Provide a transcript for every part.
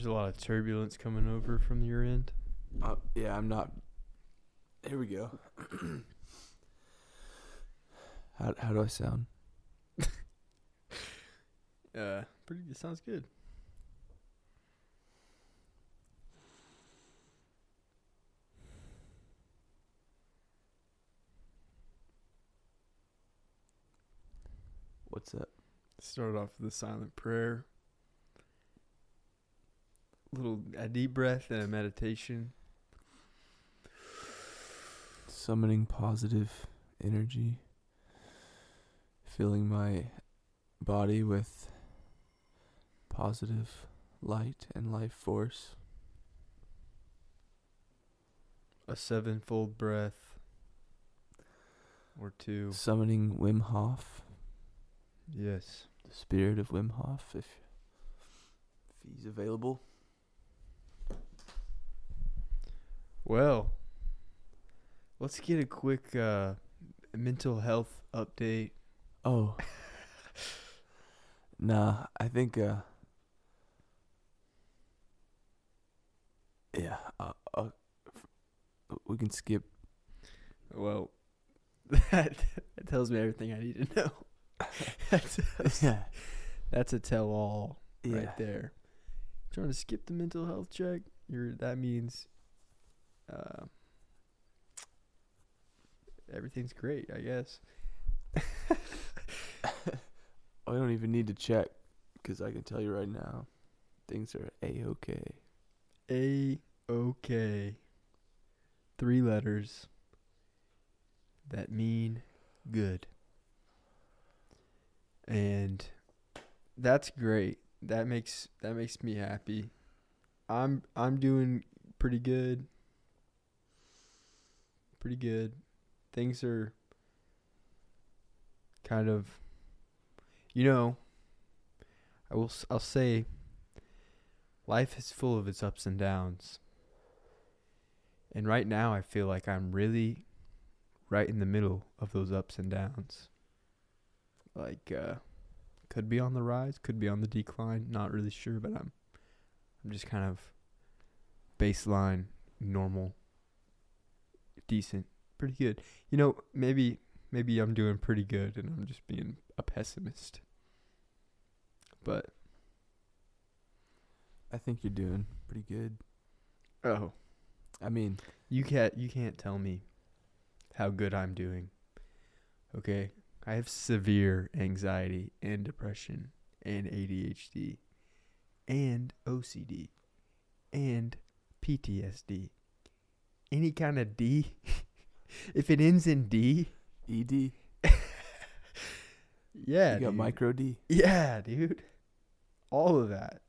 There's a lot of turbulence coming over from your end. Uh, yeah, I'm not. Here we go. how how do I sound? Uh, pretty. It sounds good. What's that? Start off with a silent prayer. Little a deep breath and a meditation. Summoning positive energy. Filling my body with positive light and life force. A sevenfold breath. Or two. Summoning Wim Hof, Yes. the spirit of Wim Hof, if if he's available. Well, let's get a quick uh, mental health update. Oh. nah, I think uh Yeah, uh, uh we can skip Well, that, that tells me everything I need to know. that's, a, Yeah. that's a tell-all Yeah. right there. Trying to skip the mental health check. You're that means uh, everything's great, I guess. I don't even need to check cuz I can tell you right now things are a-okay. A okay. Three letters that mean good. And that's great. That makes that makes me happy. I'm I'm doing pretty good. Pretty good. Things are kind of you know, I will I'll say life is full of its ups and downs. And right now, I feel like I'm really right in the middle of those ups and downs. Like, uh, could be on the rise, could be on the decline. Not really sure, but I'm, I'm just kind of baseline, normal, decent, pretty good. You know, maybe, maybe I'm doing pretty good, and I'm just being a pessimist. But I think you're doing pretty good. oh, I mean, You can't you can't tell me how good I'm doing. Okay? I have severe anxiety and depression and ADHD and OCD and PTSD. Any kind of D if it ends in D, ED, yeah, you got dude. micro D. Yeah, dude. All of that.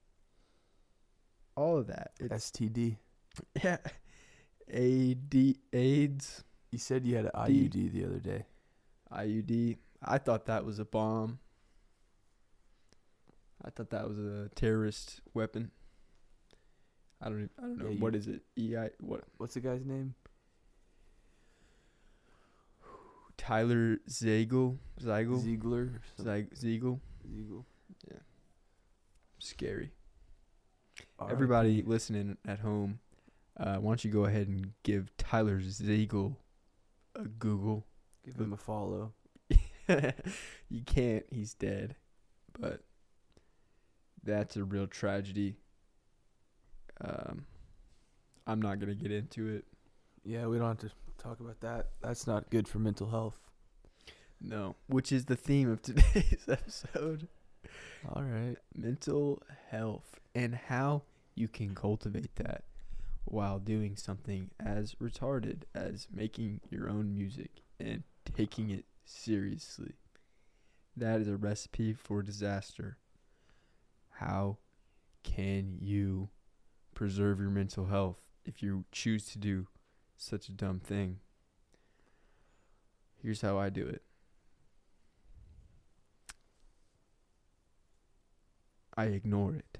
All of that. It's STD. yeah. AD AIDS You said you had an D. IUD the other day. IUD. I thought that was a bomb. I thought that was a terrorist weapon. I don't. e- I don't know Yeah, you- what is it. EI. What? What's the guy's name? Tyler Zagel. Zagel. Ziegler. Zeg- Ziegel. Ziegel. Yeah. Scary. R.I.P. Everybody listening at home, uh, why don't you go ahead and give Tyler Ziegel a Google? give him a follow. you can't. He's dead. But that's a real tragedy. Um, I'm not gonna get into it. Yeah, we don't have to talk about that. That's not good for mental health. No, which is the theme of today's episode: All right. mental health and how you can cultivate that while doing something as retarded as making your own music and taking it seriously. That is a recipe for disaster. How can you preserve your mental health if you choose to do such a dumb thing? Here's how I do it. I ignore it.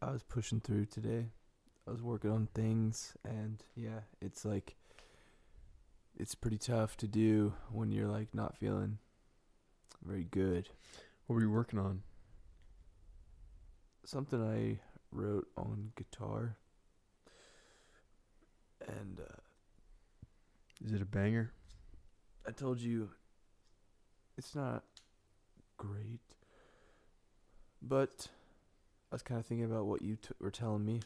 I was pushing through today. I was working on things and yeah, it's like it's pretty tough to do when you're like not feeling very good. What were you working on? Something I wrote on guitar. And uh, Is it a banger? I told you it's not great, but I was kind of thinking about what you t- were telling me,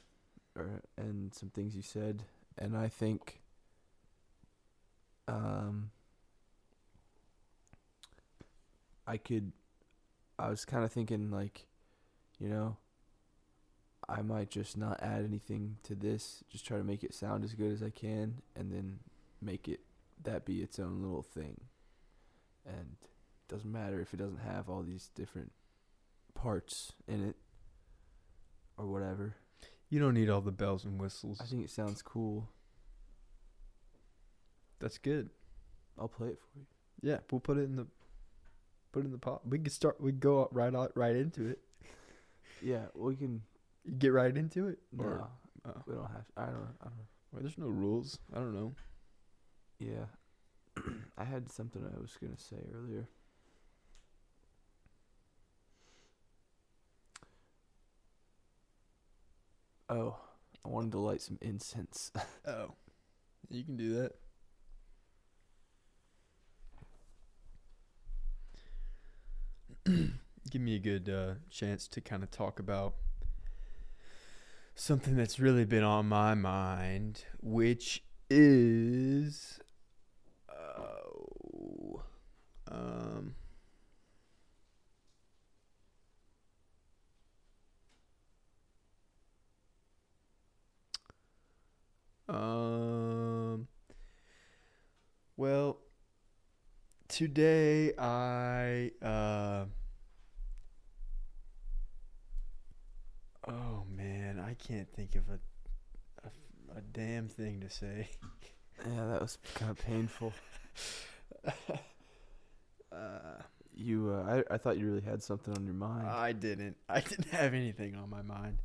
or and some things you said, and I think, um, I could. I was kind of thinking like, you know, I might just not add anything to this, just try to make it sound as good as I can, and then make it that be its own little thing. And it doesn't matter if it doesn't have all these different parts in it or whatever. You don't need all the bells and whistles. I think it sounds cool. That's good. I'll play it for you. Yeah, we'll put it in the put it in the pot. We can start. We go right out right into it. Yeah, we can. You get right into it. No, Or, oh. we don't have. I don't. I don't. Well, there's no rules. I don't know. Yeah, I had something I was gonna say earlier. Oh, I wanted to light some incense. Oh, you can do that. Give me a good uh, chance to kind of talk about something that's really been on my mind, which is, oh, um, Um. Well, today I uh. Oh man, I can't think of a a, a damn thing to say. yeah, that was kind of painful. Uh, You, uh, I, I thought you really had something on your mind. I didn't. I didn't have anything on my mind.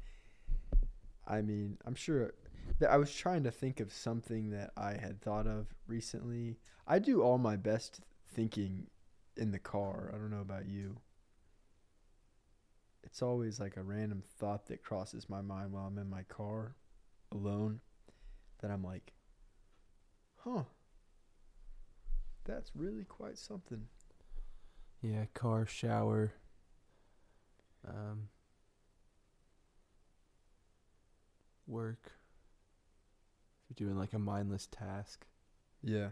I mean, I'm sure that I was trying to think of something that I had thought of recently. I do all my best thinking in the car. I don't know about you. It's always like a random thought that crosses my mind while I'm in my car alone that I'm like, huh, that's really quite something. yeah, car, shower. Um, work. If you're doing like a mindless task, Yeah.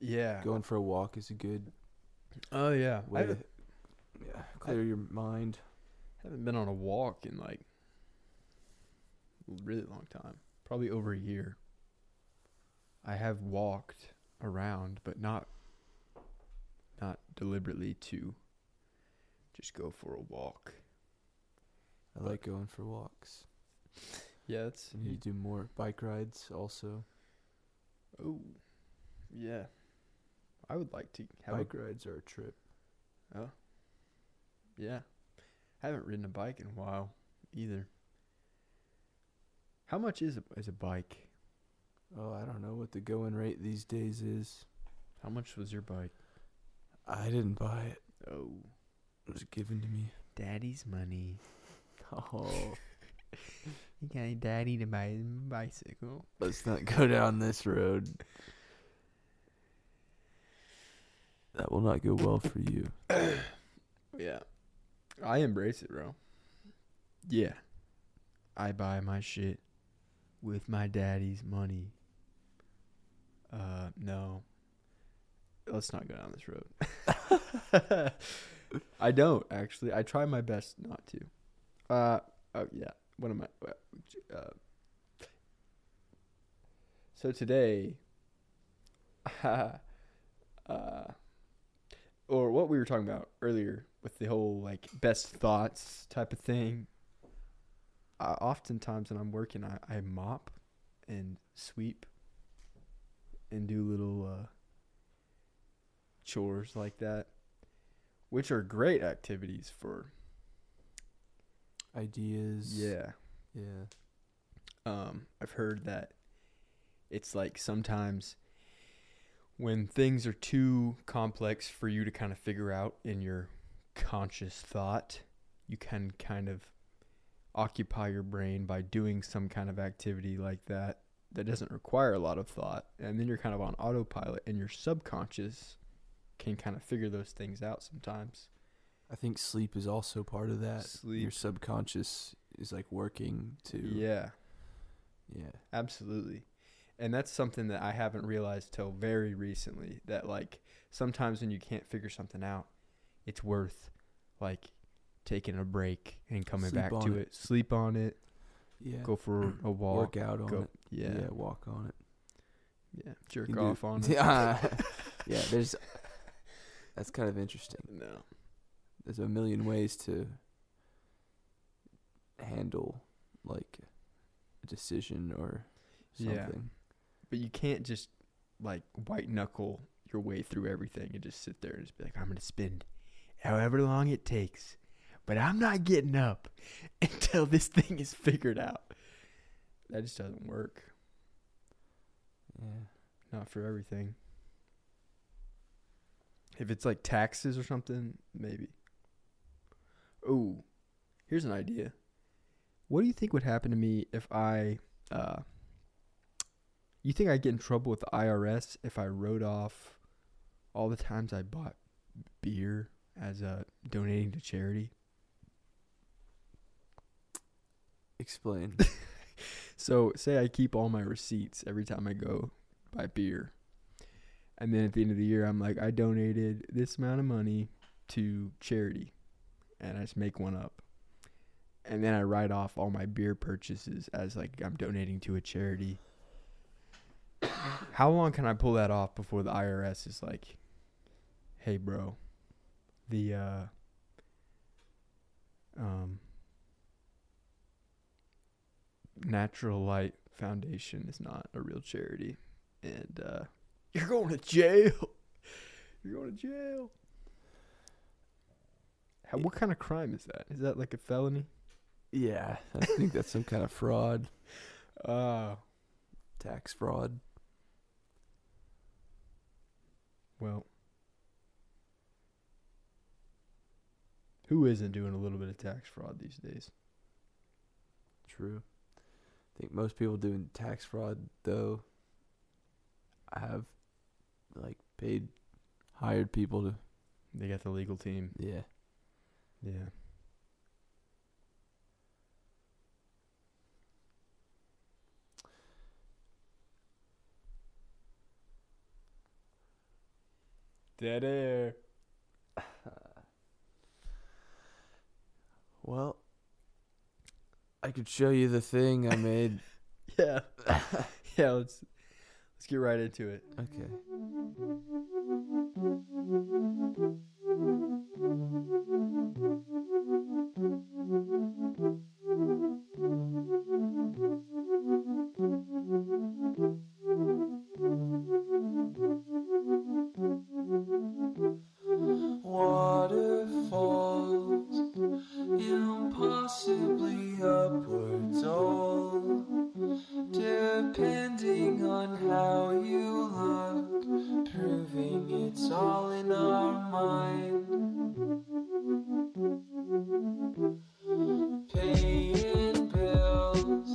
Yeah. going for a walk is a good Oh yeah. I way to haven't, yeah, clear your mind. haven't been on a walk in like a really long time. Probably over a year. I have walked around, but not not deliberately to just go for a walk. I like going for walks. Yeah, that's And you do more bike rides also. oh yeah. I would like to have Bike rides are a trip. oh yeah. I haven't ridden a bike in a while either. How much is a is a bike? Oh, I don't know what the going rate these days is. How much was your bike? I didn't buy it. Oh, It was given to me. daddy's money. Oh, You got a daddy to buy a bicycle. let's not go down this road. That will not go well for you. Yeah. I embrace it, bro. Yeah. I buy my shit with my daddy's money. Uh, no. Let's not go down this road. I don't, actually. I try my best not to. Uh, oh, yeah. What am I? Uh, so today, uh, or what we were talking about earlier with the whole like best thoughts type of thing. Uh, oftentimes when I'm working, I, I mop and sweep and do little uh, chores like that, which are great activities for Ideas. yeah. Yeah. Um, I've heard that it's like sometimes when things are too complex for you to kind of figure out in your conscious thought, you can kind of occupy your brain by doing some kind of activity like that that doesn't require a lot of thought and then you're kind of on autopilot and your subconscious can kind of figure those things out sometimes I think sleep is also part of that. Sleep. Your subconscious is like working to yeah yeah. Absolutely. And that's something that I haven't realized till very recently that like sometimes when you can't figure something out, it's worth like taking a break and coming Sleep back on to it. it. Sleep on it, Yeah. go for a walk, Work out on go it. yeah, Yeah. walk on it. yeah, jerk You can do- off on it. Yeah. yeah, there's that's kind of interesting. no. There's a million ways to handle like a decision or something. Yeah. But you can't just like white knuckle your way through everything and just sit there and just be like, I'm gonna spend however long it takes, but I'm not getting up until this thing is figured out. That just doesn't work. Yeah. Not for everything. If it's like taxes or something, maybe. Oh, here's an idea. What do you think would happen to me if I, uh, you think I'd get in trouble with the IRS if I wrote off all the times I bought beer as a donating to charity? Explain. So say I keep all my receipts every time I go buy beer. And then at the end of the year I'm like, I donated this amount of money to charity and I just make one up. And then I write off all my beer purchases as like I'm donating to a charity. How long can I pull that off before the IRS is like, "Hey bro, the uh um Natural Light Foundation is not a real charity, and uh, you're going to jail. You're going to jail. How, what kind of crime is that? Is that like a felony? yeah, I think that's some kind of fraud, Uh, tax fraud. well, who isn't doing a little bit of tax fraud these days? True. I think most people doing tax fraud though have like paid hired people to They got the legal team. yeah. Yeah. Dead air. Well, I could show you the thing I made. Yeah. yeah, let's let's get right into it. okay. Waterfalls, impossibly upwards all, depending on how you look, proving it's all in our mind. Paying bills,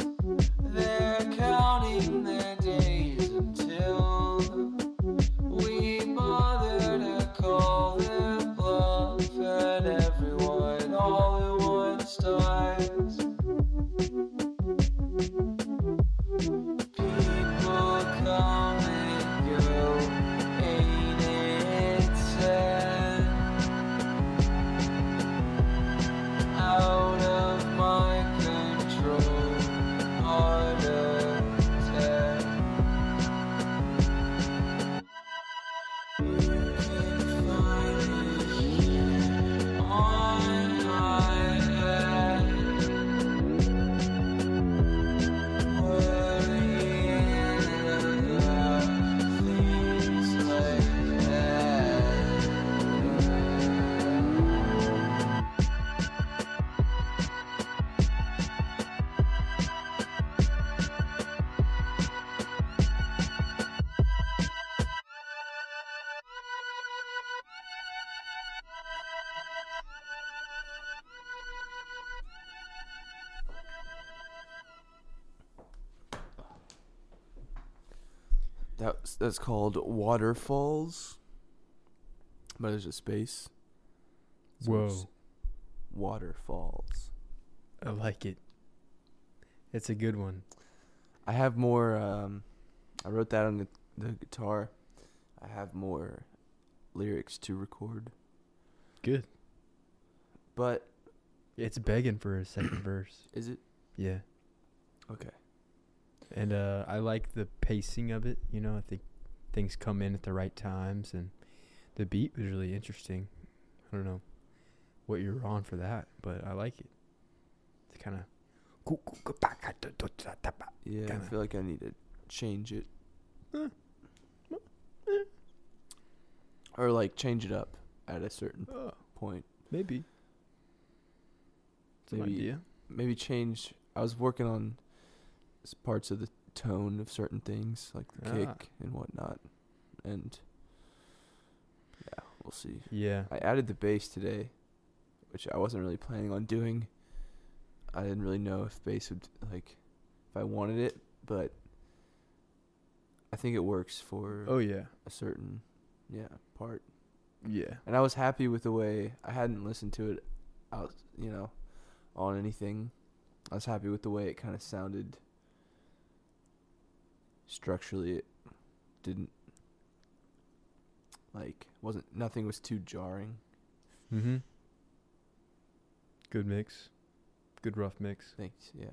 That's that's called Waterfalls. But there's a space. So Whoa. Waterfalls. I like it. It's a good one. I have more. Um, I wrote that on the, the guitar. I have more lyrics to record, Good. but It's begging for a second verse. is it Yeah. okay? And uh, I like the pacing of it. You know, I think things come in at the right times, and the beat was really interesting. I don't know what you're on for that, but I like it. It's kind of. Yeah, I Kinda. feel like I need to change it, Eh. or like change it up at a certain Oh, point. maybe. It's an Maybe- idea. Maybe change. I was working on s- parts of the tone of certain things, like the Ah. kick and whatnot, and yeah, we'll see. Yeah. I added the bass today, which I wasn't really planning on doing. I didn't really know if bass would like if I wanted it, but I think it works for Oh yeah. a certain yeah part. Yeah. And I was happy with the way I hadn't listened to it out, you know, on anything. I was happy with the way it kind of sounded. Structurally, it didn't like wasn't nothing was too jarring. Mm-hmm. Good mix. Good rough mix. Thanks. Yeah.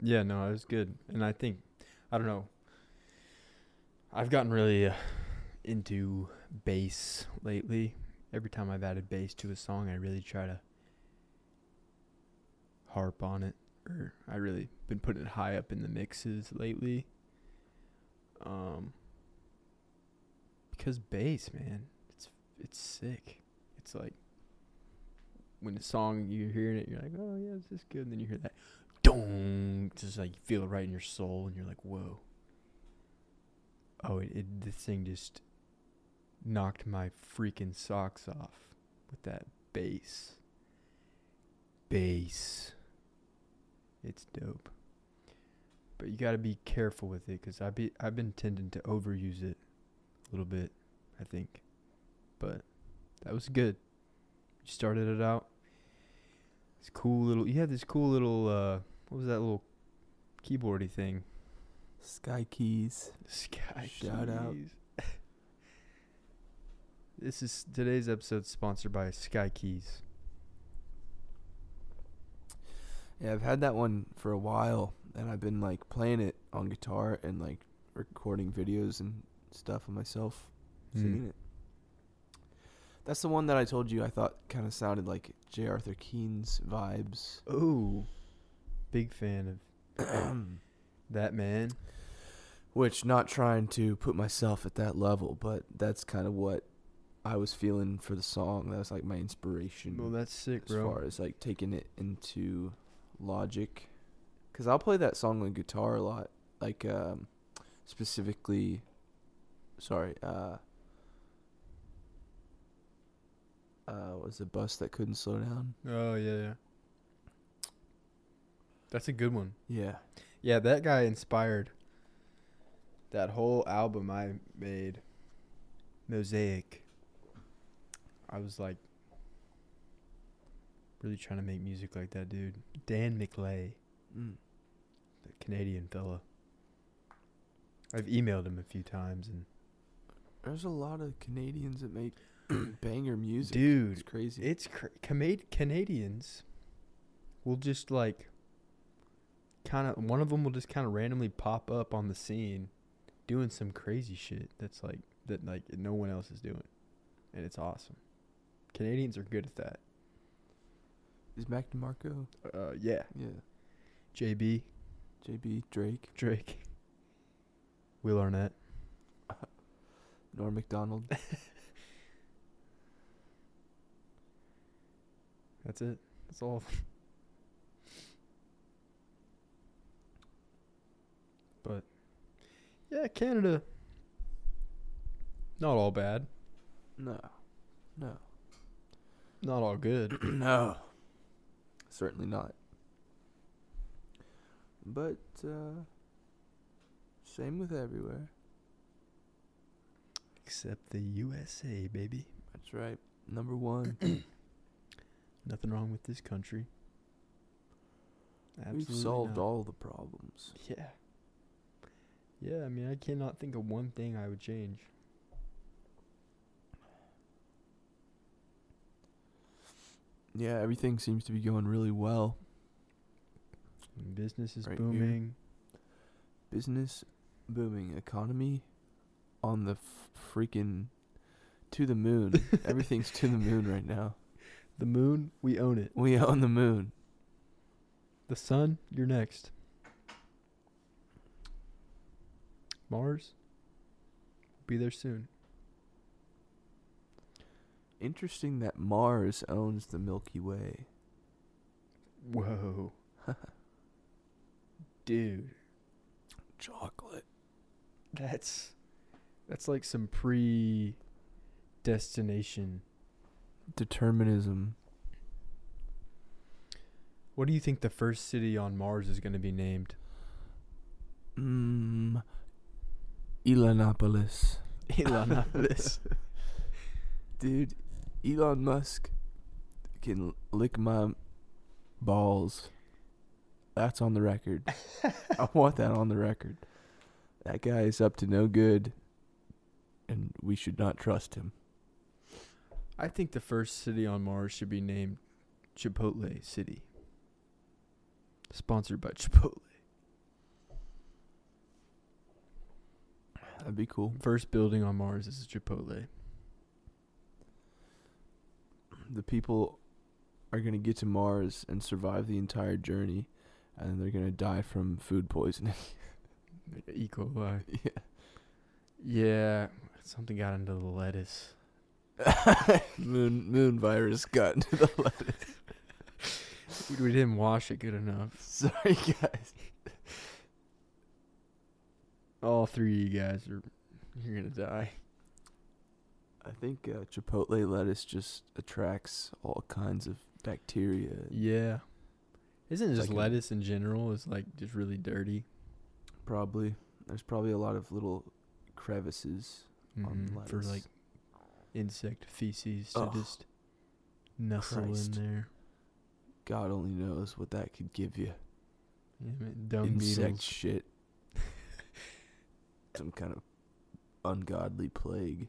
Yeah, no, it was good, and I think I don't know. I've gotten really uh, into bass lately. Every time I've added bass to a song, I really try to harp on it, or I really been putting it high up in the mixes lately. Um, because bass, man, it's it's sick. It's like when the song you're hearing it, you're like, oh yeah, this is good, and then you hear that dong, just like you feel it right in your soul, and you're like, whoa. Oh, it, it this thing just knocked my freaking socks off with that bass. Bass. It's dope. But you got to be careful with it cuz I be I've been tending to overuse it a little bit, I think. But that was good. You started it out. This cool little you had this cool little uh what was that little keyboardy thing? Sky Keys. Sky Shout out. This is today's episode sponsored by Sky Keys. Yeah, I've had that one for a while, and I've been like playing it on guitar and like recording videos and stuff of myself Hmm. singing it. That's the one that I told you I thought kind of sounded like J. Arthur Keenes vibes. Oh, big fan of that man. Which, not trying to put myself at that level, but that's kind of what I was feeling for the song. That was like my inspiration. Well, that's sick, as bro. far as like taking it into logic because i'll play that song on guitar a lot like um specifically sorry uh uh was a bus that couldn't slow down Oh yeah, yeah. That's a good one. yeah Yeah, that guy inspired that whole album I made, Mosaic. I was like really trying to make music like that dude. Dan McLay, mm. the Canadian fella. I've emailed him a few times and there's a lot of canadians that make banger music dude, it's crazy It's Cama- Canadians will just like kind of one of them will just kind of randomly pop up on the scene doing some crazy shit that's like that like no one else is doing. And it's awesome. Canadians are good at that. Is mac demarco? Uh yeah. yeah. JB, jb drake. Drake, Will Arnett. norm macdonald That's it. That's all. but yeah, Canada. Not all bad, no. No. Not all good. no certainly not but uh Same with everywhere. Except the USA, baby. That's right. Number one. Nothing wrong with this country. We've solved not. all the problems. Yeah. Yeah, I mean, I cannot think of one thing I would change. Yeah, everything seems to be going really well. Business is Right here. booming. Business booming, economy on the f- freaking to the moon. Everything's to the moon right now. The moon, we own it. We own the moon. The sun, you're next. Mars, be there soon. Interesting that Mars owns the Milky Way. Whoa. Dude, Chocolate. that's that's like some pre destination. Determinism. What do you think the first city on Mars is going to be named? Mmm. Elonopolis. Elonopolis. Dude, Elon Musk can lick my balls. That's on the record. I want that on the record. That guy is up to no good, and we should not trust him. I think the first city on Mars should be named Chipotle City. Sponsored by Chipotle. That'd be cool. First building on Mars is Chipotle. The people are going to get to Mars and survive the entire journey, and then they're going to die from food poisoning. E. coli. yeah. Yeah, something got into the lettuce. moon moon virus got into the lettuce. We- We didn't wash it good enough. Sorry, guys. All three of you guys are you're gonna die. I think uh, chipotle lettuce just attracts all kinds of bacteria. Yeah. Isn't it just like lettuce in general is like just really dirty? Probably. There's probably a lot of little crevices on Mhm, For lettuce. like insect feces to Ugh. just nestle Christ. in there. God only knows what that could give you. Yeah, man, dung Insect beetles. shit. Some kind of ungodly plague.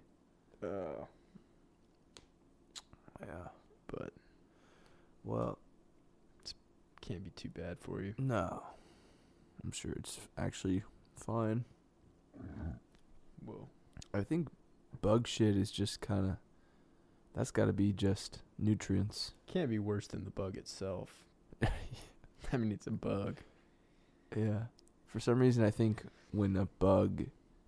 Uh, Yeah. but Well, it can't be too bad for you. no. I'm sure it's actually fine. Whoa. I think bug shit is just kind of. That's got to be just nutrients. Can't be worse than the bug itself. I mean, it's a bug. Yeah. For some reason, I think when a bug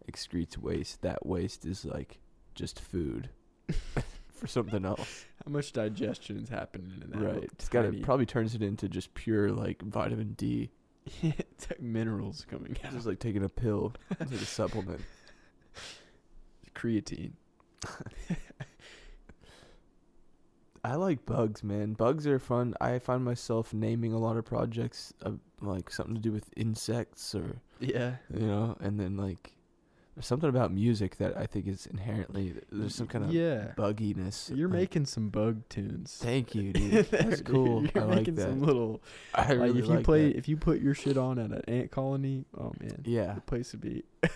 excretes waste, that waste is like just food for something else. How much digestion is happening in that? right. It's got tiny- it probably turns it into just pure like vitamin D. it's like minerals coming It's out. just like taking a pill. It's like a supplement. creatine. I like bugs, man. Bugs are fun. I find myself naming a lot of projects of like something to do with insects or Yeah. you know, and then like there's something about music that I think is inherently there's some kind of yeah. bugginess. You're like- making some bug tunes. Thank you, dude. That's cool. You're I like making that. some little. I really like if you like play, that. if you put your shit on at an ant colony, oh man, yeah, the place would be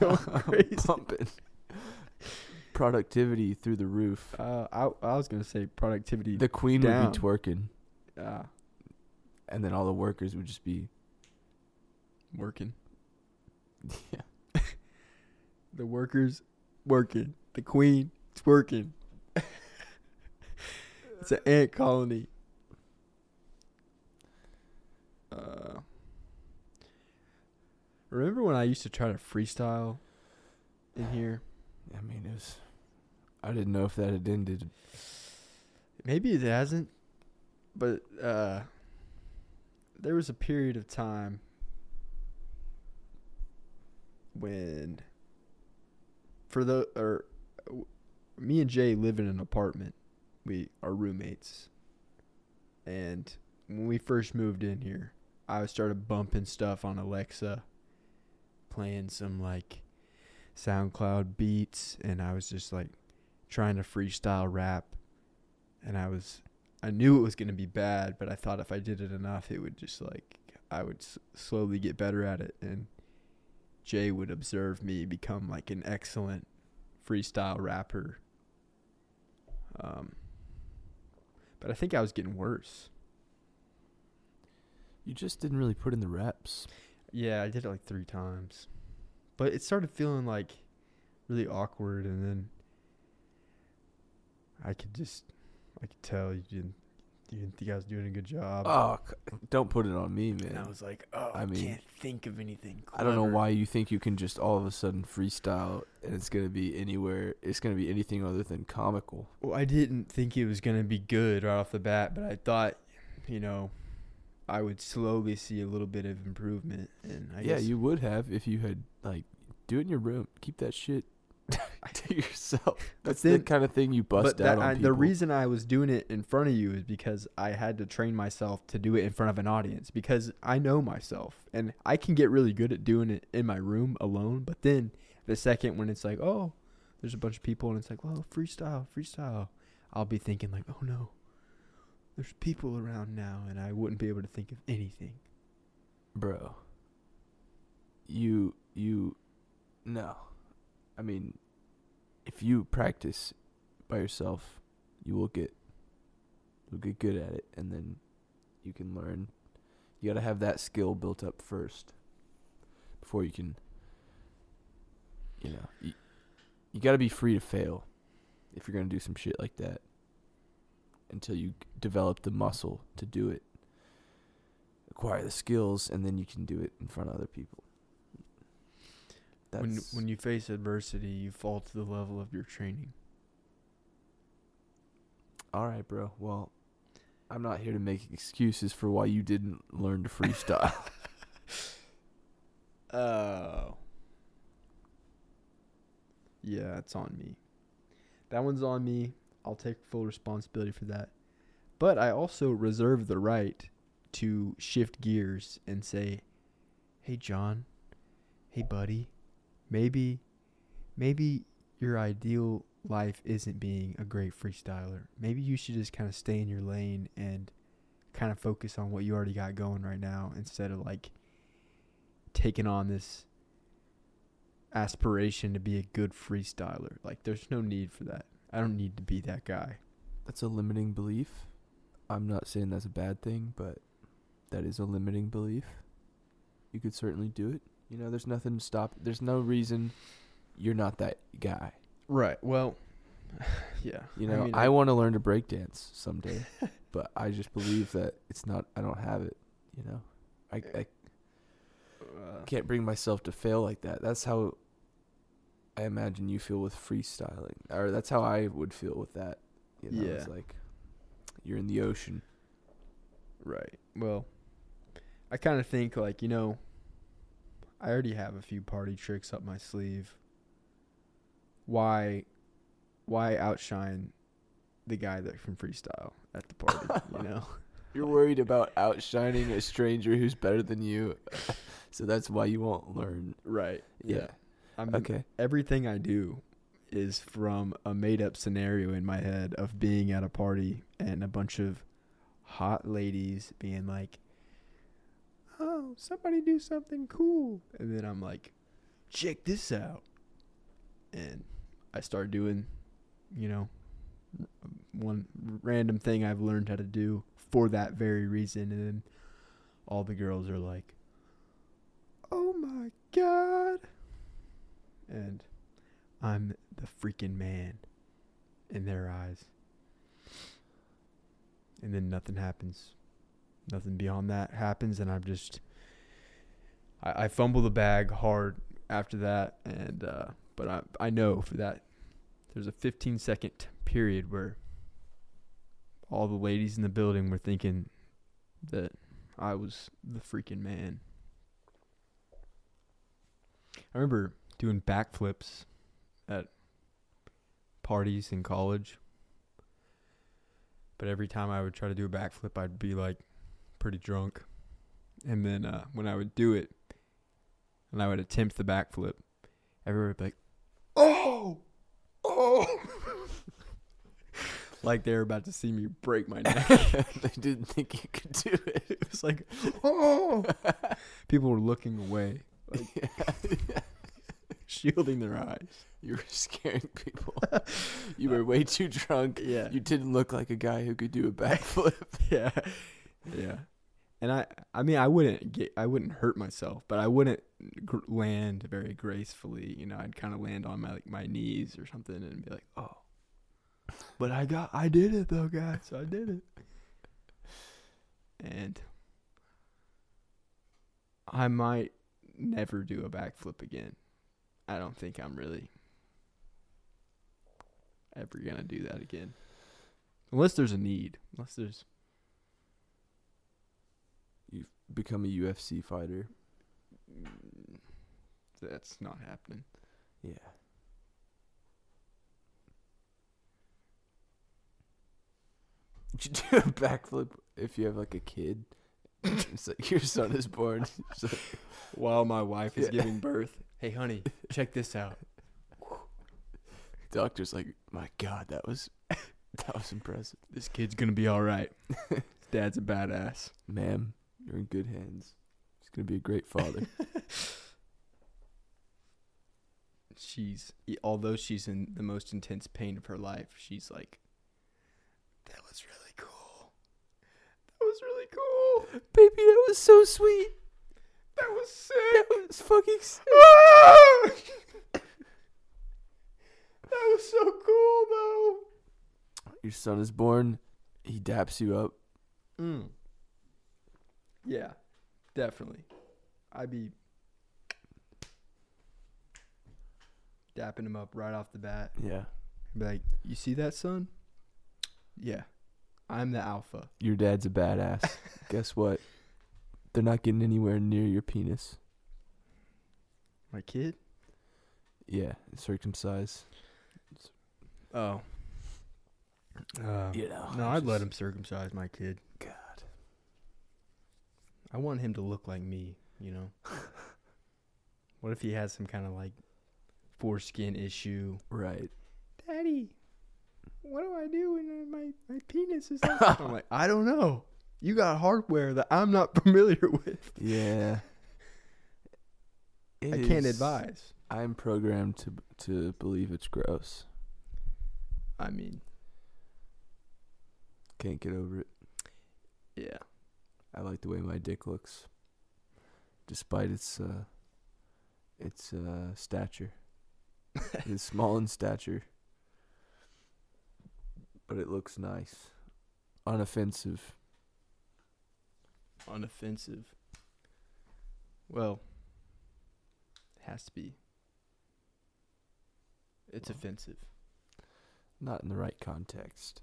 crazy. pumping. Productivity through the roof. Uh, I I was gonna say productivity. The queen would be twerking, uh, and then all the workers would just be working. yeah. The workers working. The queen is working. it's an ant colony. Uh, remember when I used to try to freestyle in here? I mean, it was. I didn't know if that had ended. Maybe it hasn't, but uh, there was a period of time when, for the or, me and Jay live in an apartment. We are roommates, and when we first moved in here, I started bumping stuff on Alexa, playing some like SoundCloud beats and I was just like trying to freestyle rap. And I was I knew it was going to be bad, but I thought if I did it enough it would just like I would s- slowly get better at it. And Jay would observe me become like an excellent freestyle rapper. Um but I think I was getting worse. You just didn't really put in the reps. Yeah, I did it like three times. But it started feeling like really awkward and then I could just I could tell you didn't you didn't think I was doing a good job. Oh, don't put it on me, man. and I was like, Oh, I I mean, can't think of anything. I don't know why you think you can just all of a sudden freestyle and it's gonna be anywhere. It's gonna be anything other than comical. Well, I didn't think it was gonna be good right off the bat, but I thought, you know, I would slowly see a little bit of improvement and I yeah, you would have if you had like do it in your room. Keep that shit to yourself. That's the kind of thing you bust but out that, I, the reason I was doing it in front of you is because I had to train myself to do it in front of an audience because I know myself and I can get really good at doing it in my room alone. But then the second when it's like, oh, there's a bunch of people and it's like, well, freestyle, freestyle, I'll be thinking like, oh no, there's people around now, and I wouldn't be able to think of anything. bro. You you no. I mean, if you practice by yourself, you will get you'll get good at it and then you can learn. You got to have that skill built up first before you can you know, you, you got to be free to fail if you're to do some shit like that until you develop the muscle to do it acquire the skills and then you can do it in front of other people That's when you face adversity, you fall to the level of your training. all right bro well i'm not here to make excuses for why you didn't learn to freestyle Oh. Yeah, it's on me. That one's on me. I'll take full responsibility for that. But I also reserve the right to shift gears and say, "Hey John, hey buddy, maybe maybe your ideal life isn't being a great freestyler. Maybe you should just kind of stay in your lane and kind of focus on what you already got going right now instead of like taking on this aspiration to be a good freestyler. Like there's no need for that. I don't need to be that guy. that's a limiting belief i'm not saying that's a bad thing but that is a limiting belief you could certainly do it you know there's nothing to stop there's no reason you're not that guy Right. Well, yeah. You know, I, mean, I- want to learn to break dance someday, but I just believe that it's not. I don't have it. You know, I, I Uh, can't bring myself to fail like that. That's how I imagine you feel with freestyling, or that's how I would feel with that. You know, it's Yeah. like you're in the ocean. Right. Well, I kind of think like you know, I already have a few party tricks up my sleeve. Why, why outshine the guy that can freestyle at the party? you know. You're worried about outshining a stranger who's better than you, so that's why you won't learn. Right. Yeah. I mean, Okay. everything I do is from a made up scenario in my head of being at a party and a bunch of hot ladies being like, "Oh, somebody do something cool," and then I'm like, "Check this out," and I start doing, you know, one random thing I've learned how to do for that very reason, and then all the girls are like, "Oh my god." and I'm the freaking man in their eyes. And then nothing happens. Nothing beyond that happens, and I'm just. I, I fumble the bag hard after that, and uh, but I I know for that there's a 15 second period where all the ladies in the building were thinking that I was the freaking man. I remember doing backflips at parties in college. But every time I would try to do a backflip, I'd be like pretty drunk. And then uh, when I would do it, and I would attempt the backflip, everyone would be like, "Oh, oh!" like they were about to see me break my neck. they didn't think you could do it. it was like, "Oh!" People were looking away, Yeah. shielding their eyes. You were scaring people. You were way too drunk. Yeah, You didn't look like a guy who could do a backflip. yeah, yeah. And I, I mean, I wouldn't get, I wouldn't hurt myself, but I wouldn't gr- land very gracefully. You know, I'd kind of land on my like my knees or something and be like, oh. But I got, I did it though, guys. I did it. And I might never do a backflip again. I don't think I'm really ever gonna do that again, unless there's a need. Unless there's Become a UFC fighter. That's not happening. Yeah. Would you do a backflip if you have like a kid? it's like your son is born. Like, While my wife is Yeah. giving birth, hey honey, check this out. doctor's like, my God, that was that was impressive, This kid's gonna be all right. Dad's a badass. ma'am. You're in good hands. He's gonna be a great father. She's although she's in the most intense pain of her life, she's like, that was really cool. That was really cool. Baby, that was so sweet. That was sick. That was fucking sick. Ah! that was so cool though. Your son is born. He daps you up. Mm. Yeah, definitely. I'd be dapping him up right off the bat. Yeah. Be like, "You see that, son? Yeah, I'm the alpha." Your dad's a badass. Guess what? They're not getting anywhere near your penis. My kid? Yeah, circumcised. Oh. Uh, You know. no, I'd let him circumcise my kid. God. I want him to look like me. You know. what if he has some kind of like foreskin issue? Right. Daddy, what do I do when my my penis is like? I'm like, I don't know. You got hardware that I'm not familiar with. Yeah. I It can't is- advise. I'm programmed to to believe it's gross. I mean, Can't get over it. yeah. I like the way my dick looks, despite its uh, its uh, stature. it's small in stature, but it looks nice, unoffensive. Unoffensive. Well, it has to be. It's Well. offensive. Not in the right context.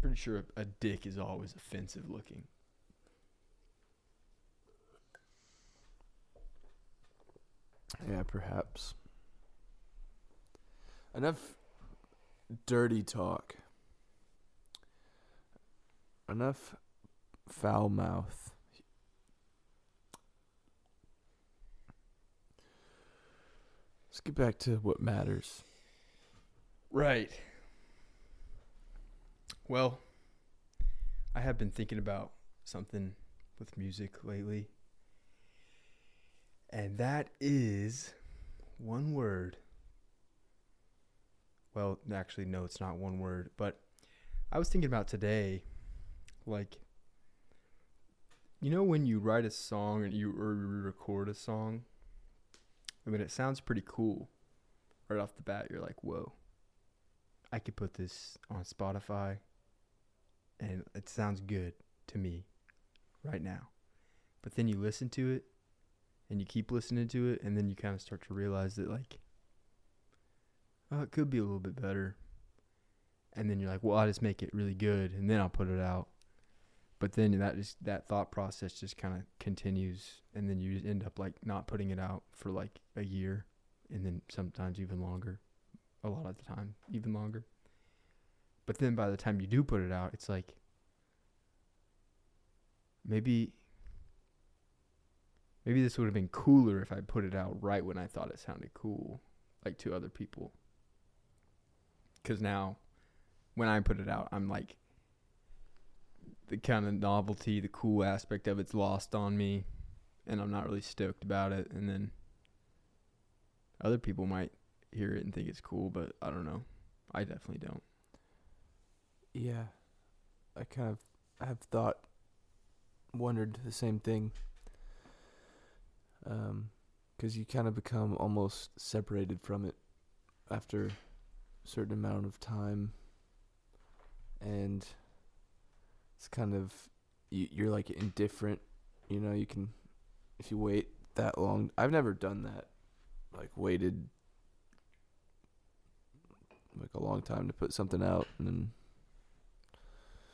Pretty sure a, dick is always offensive looking. Yeah, perhaps. Enough dirty talk. Enough foul mouth. Let's get back to what matters. Right. Well, I have been thinking about something with music lately. And that is one word. Well, actually, no, it's not one word. But I was thinking about today, like, you know, when you write a song and you or record a song, I mean, it sounds pretty cool. Right off the bat, you're like, whoa. I could put this on Spotify and it sounds good to me right now. But then you listen to it and you keep listening to it and then you kind of start to realize that like oh, it could be a little bit better. And then you're like, well, I'll just make it really good and then I'll put it out. But then that just that thought process just kind of continues and then you end up like not putting it out for like a year and then sometimes even longer a lot of the time, even longer. But then by the time you do put it out, it's like maybe maybe this would have been cooler if I put it out right when I thought it sounded cool, like to other people. Cuz now when I put it out, I'm like the kind of novelty, the cool aspect of it's lost on me and I'm not really stoked about it and then other people might hear it and think it's cool, but I don't know. I definitely don't. Yeah, I kind of have thought, wondered the same thing. Um, because you kind of become almost separated from it after a certain amount of time, and it's kind of you, you're like indifferent. You know, you can if you wait that long. I've never done that, like waited like a long time to put something out and then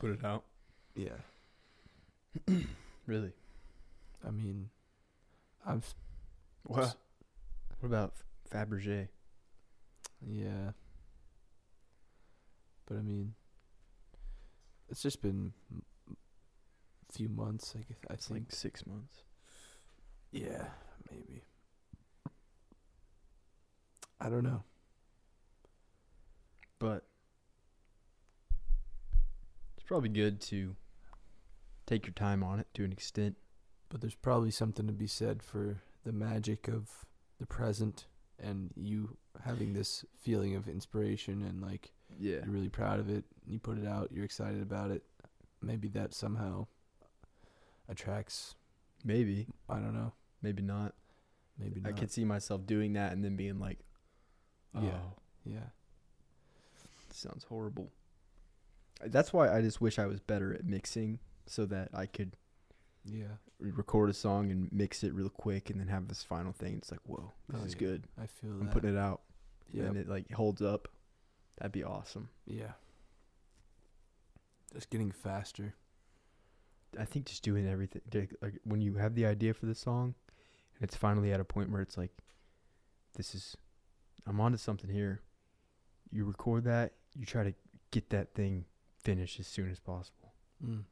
Put it out. yeah Really? i mean i'm s- What? What about Fabergé? yeah but i mean it's just been a few months i guess i It's think like six months. yeah maybe i don't know But it's probably good to take your time on it to an extent. but there's probably something to be said for the magic of the present and you having this feeling of inspiration and like Yeah. you're really proud of it you put it out you're excited about it maybe that somehow attracts Maybe. i don't know Maybe not. maybe I could see myself doing that and then being like, oh, Yeah. yeah sounds horrible. That's why I just wish I was better at mixing so that I could yeah record a song and mix it real quick and then have this final thing. It's like, whoa, this Oh, is yeah. good. i feel I'm that putting it out. yeah And it like holds up. That'd be awesome. yeah just getting faster I think just doing everything like, like when you have the idea for the song and it's finally at a point where it's like this is I'm onto something here. You record that, you try to get that thing finished as soon as possible mm.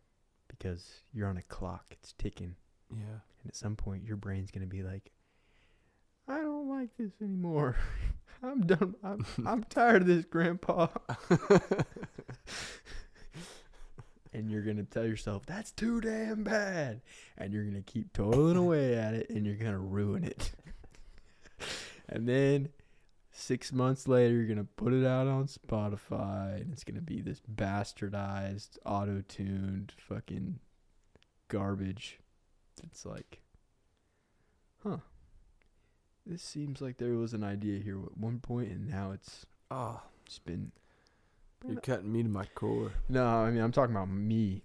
because you're on a clock, it's ticking, yeah and at some point your brain's going to be like I don't like this anymore. I'm done. I'm I'm tired of this, grandpa. and you're gonna tell yourself that's too damn bad, and you're gonna keep toiling away at it, and you're gonna ruin it. and then six months later, you're gonna put it out on Spotify, and it's gonna be this bastardized, auto-tuned, fucking garbage. It's like, huh? This seems like there was an idea here at one point, and now it's oh it's been you're cutting me to my core no, I mean I'm talking about me.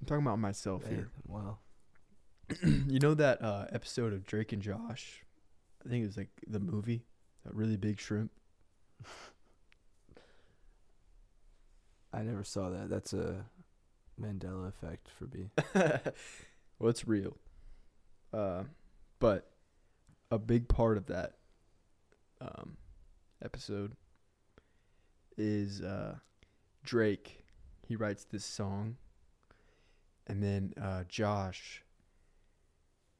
I'm talking about myself Man, here. wow you know that uh, episode of Drake and Josh? I think it was like the movie, that really big shrimp. i never saw that that's a mandela effect for me well, it's real. Uh, but a big part of that um, episode is uh, Drake. He writes this song, and then uh, Josh.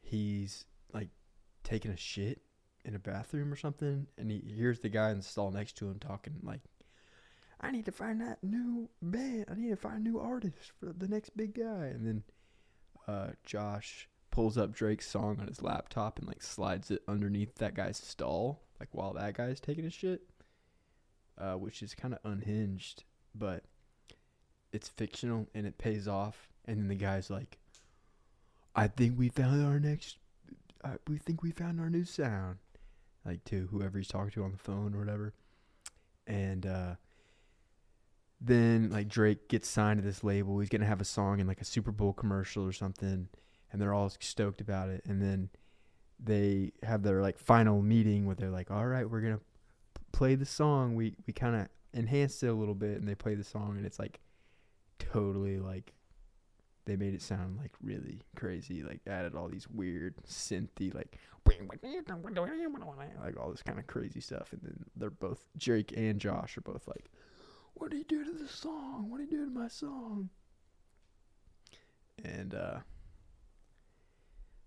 He's like taking a shit in a bathroom or something, and he hears the guy in the stall next to him talking like, "I need to find that new band. I need to find a new artist for the next big guy." And then uh, Josh pulls up Drake's song on his laptop and like slides it underneath that guy's stall, like while that guy's taking a shit, uh, which is kind of unhinged, but it's fictional and it pays off. And then the guy's like, "I think we found our next. We think we found our new sound." Like to whoever he's talking to on the phone or whatever, and uh, then like Drake gets signed to this label. He's gonna have a song in like a Super Bowl commercial or something, and they're all stoked about it. And then they have their like final meeting where they're like, "All right, we're gonna play the song. We we kind of enhanced it a little bit." And they play the song, and it's like totally like they made it sound like really crazy. Like added all these weird synthy like like all this kind of crazy stuff. And then they're both Drake and Josh are both like what do you do to the song? What do you do to my song? And uh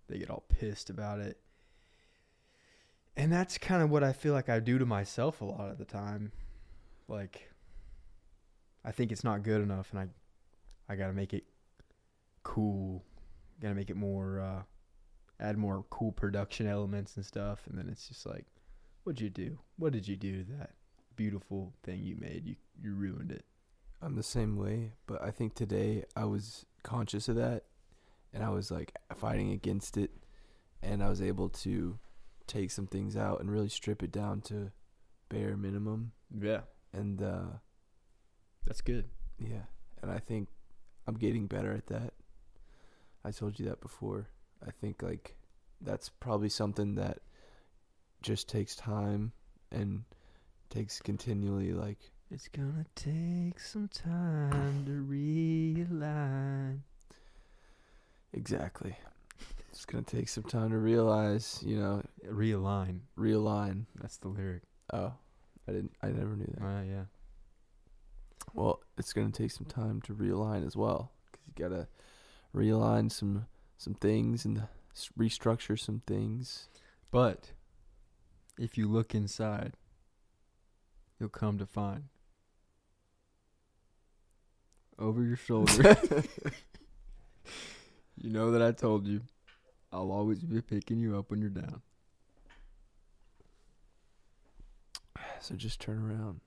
they get all pissed about it. And that's kind of what I feel like I do to myself a lot of the time. Like I think it's not good enough and I I got to make it cool. Got to make it more uh add more cool production elements and stuff and then it's just like what'd you do? What did you do to that beautiful thing you made? You you ruined it. I'm the same way, but I think today I was conscious of that and I was like fighting against it and I was able to take some things out and really strip it down to bare minimum Yeah. and uh That's good. yeah, and I think I'm getting better at that. I told you that before. I think like that's probably something that just takes time and takes continually like It's gonna take some time to realign. exactly. It's gonna take some time to realize, you know, Realign. realign. That's the lyric. Oh, I didn't. I never knew that. Uh, yeah. Well, it's gonna take some time to realign as well, because you gotta realign some some things and restructure some things. But if you look inside, you'll come to find over your shoulder. you know that I told you. I'll always be picking you up when you're down. So just turn around.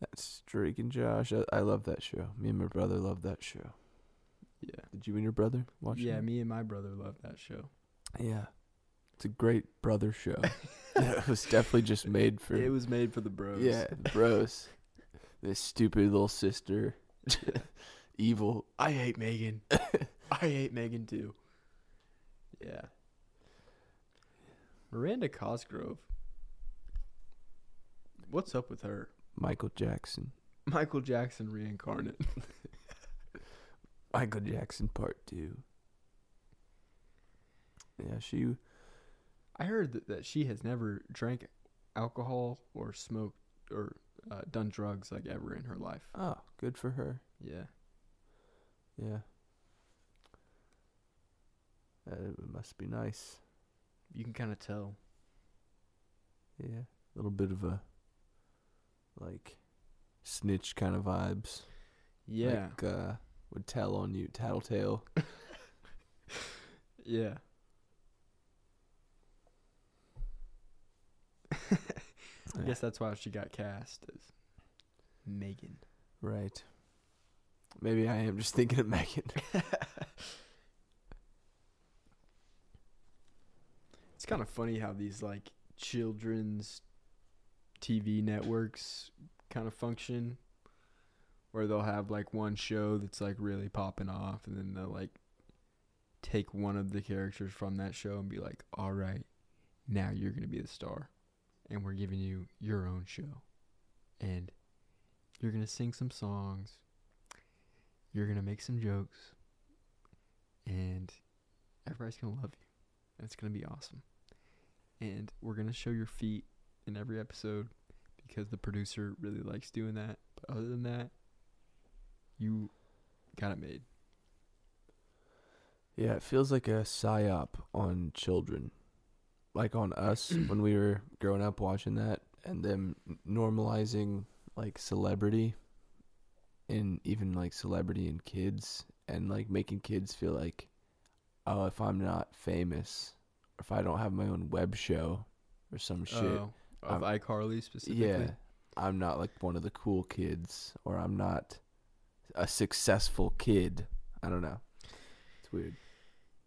That's Drake and Josh. I, I love that show. Me and my brother love that show. Yeah. Did you and your brother watch yeah, it? Yeah, me and my brother love that show. Yeah. It's a great brother show. it was definitely just made for It was made for the bros. Yeah, the bros. this stupid little sister. Evil. I hate Megan. I hate Megan too. Yeah. Miranda Cosgrove. What's up with her? Michael Jackson. Michael Jackson reincarnate. Michael Jackson part two. Yeah, she I heard that, that she has never drank alcohol or smoked or uh, done drugs like ever in her life. Oh, good for her. Yeah. Yeah. Uh, it must be nice. You can kind of tell. Yeah. A little bit of a like snitch kind of vibes. Yeah. Like uh would tell on you, tattletale. yeah. I guess that's why she got cast as Megan. Right. Maybe I am just thinking of Megan. It's kind of funny how these like children's TV networks kind of function where they'll have like one show that's like really popping off and then they'll like take one of the characters from that show and be like, "All right, now you're going to be the star and we're giving you your own show." And you're going to sing some songs. You're going to make some jokes. And everybody's going to love you and it's gonna be awesome. And we're gonna show your feet in every episode because the producer really likes doing that. But other than that, you got it made. Yeah, it feels like a psyop on children. Like on us when we were growing up watching that and them normalizing like celebrity and even like celebrity in kids and like making kids feel like oh if I'm not famous or if I don't have my own web show or some shit Oh, of Um, iCarly specifically. yeah I'm not like one of the cool kids or I'm not a successful kid. I don't know. It's weird.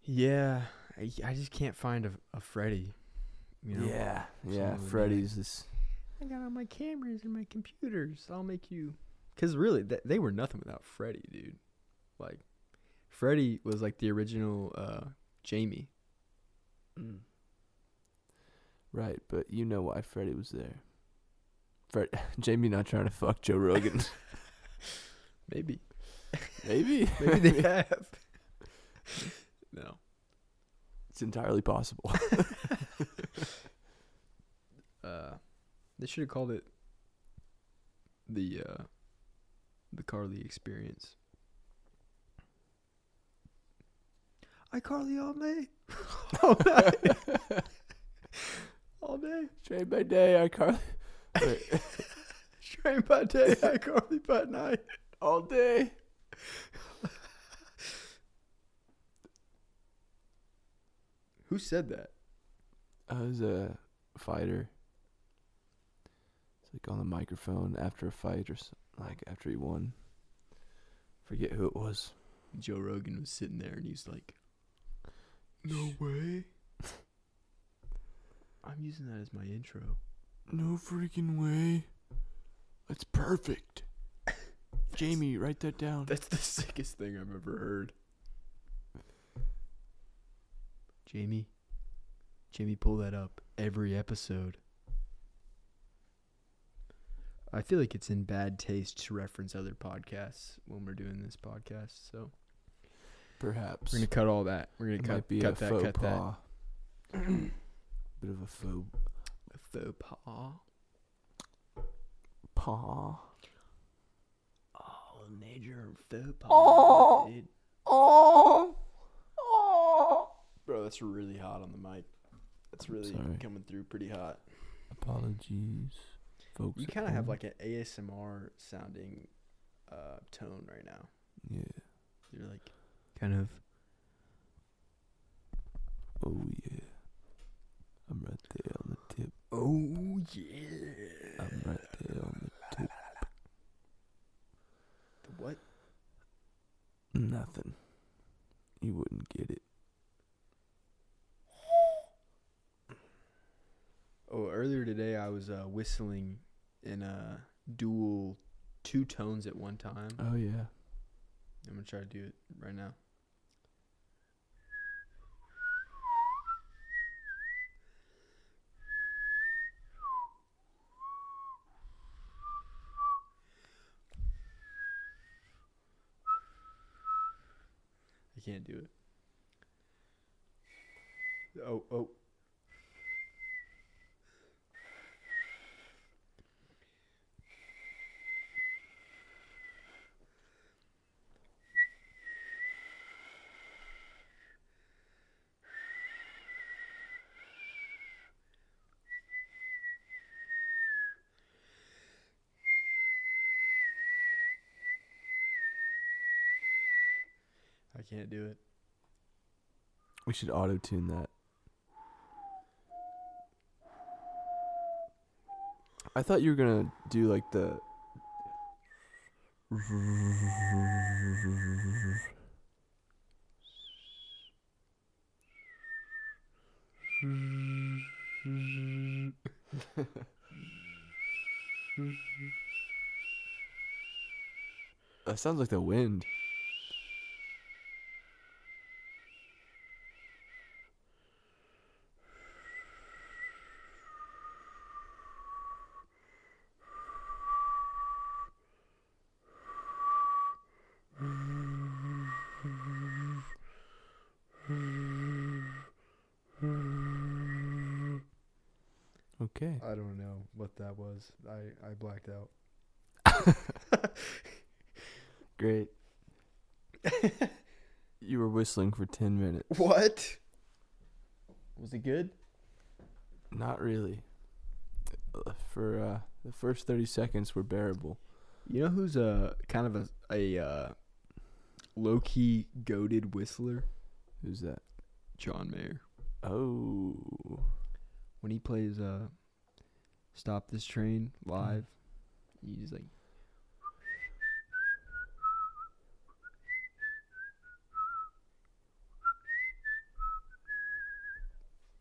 Yeah. I, I just can't find a, a Freddie. You know? yeah, yeah. Something Freddie's this. I got all my cameras and my computers. I'll make you. Because really, th- they were nothing without Freddie, dude. Like, Freddie was like the original uh, Jamie. Mm. Right, but you know why Freddie was there. Fred, Jamie not trying to fuck Joe Rogan. Maybe. Maybe. Maybe they have. no. It's entirely possible. Uh, they should have called it the uh, the Carly experience. I Carly all day, all night, all day. Train by day, I Carly. Wait, Train by day, I Carly by night. all day. Who said that? I was a fighter. It's like on the microphone after a fight or s like after he won. Forget who it was. Joe Rogan was sitting there and he's like, "No way." I'm using that as my intro. No freaking way. That's perfect. Jamie, write that down. That's the sickest thing I've ever heard. Jamie, Jamie, pull that up every episode. I feel like it's in bad taste to reference other podcasts when we're doing this podcast, so Perhaps. we're gonna cut all that. We're gonna It cut, cut that, cut pas. Bit of a faux. A faux pas. pas. Oh, major faux pas. Oh. dude. Oh. Oh. Bro, that's really hot on the mic. That's really Sorry. coming through pretty hot. Apologies, folks. You kind of have like an ASMR sounding uh, tone right now. Yeah. You're like kind of. Oh yeah. I'm right there on the tip. Oh yeah. I'm right there on the tip. What? Nothing. You wouldn't get it. Oh, earlier today I was uh, whistling in a dual two tones at one time. Oh yeah. I'm gonna try to do it right now. Can't do it. Oh, oh. Can't do it. We should auto tune that. I thought you were gonna do like the. That sounds like the wind. Okay. I don't know what that was. I, I blacked out. Great. you were whistling for 10 minutes. What? Was it good? Not really. Uh, For uh, the first 30 seconds were bearable. You know who's a kind of a a uh, low key goaded whistler? Who's that? John Mayer. Oh. When he plays uh, "Stop This Train" live, he's like,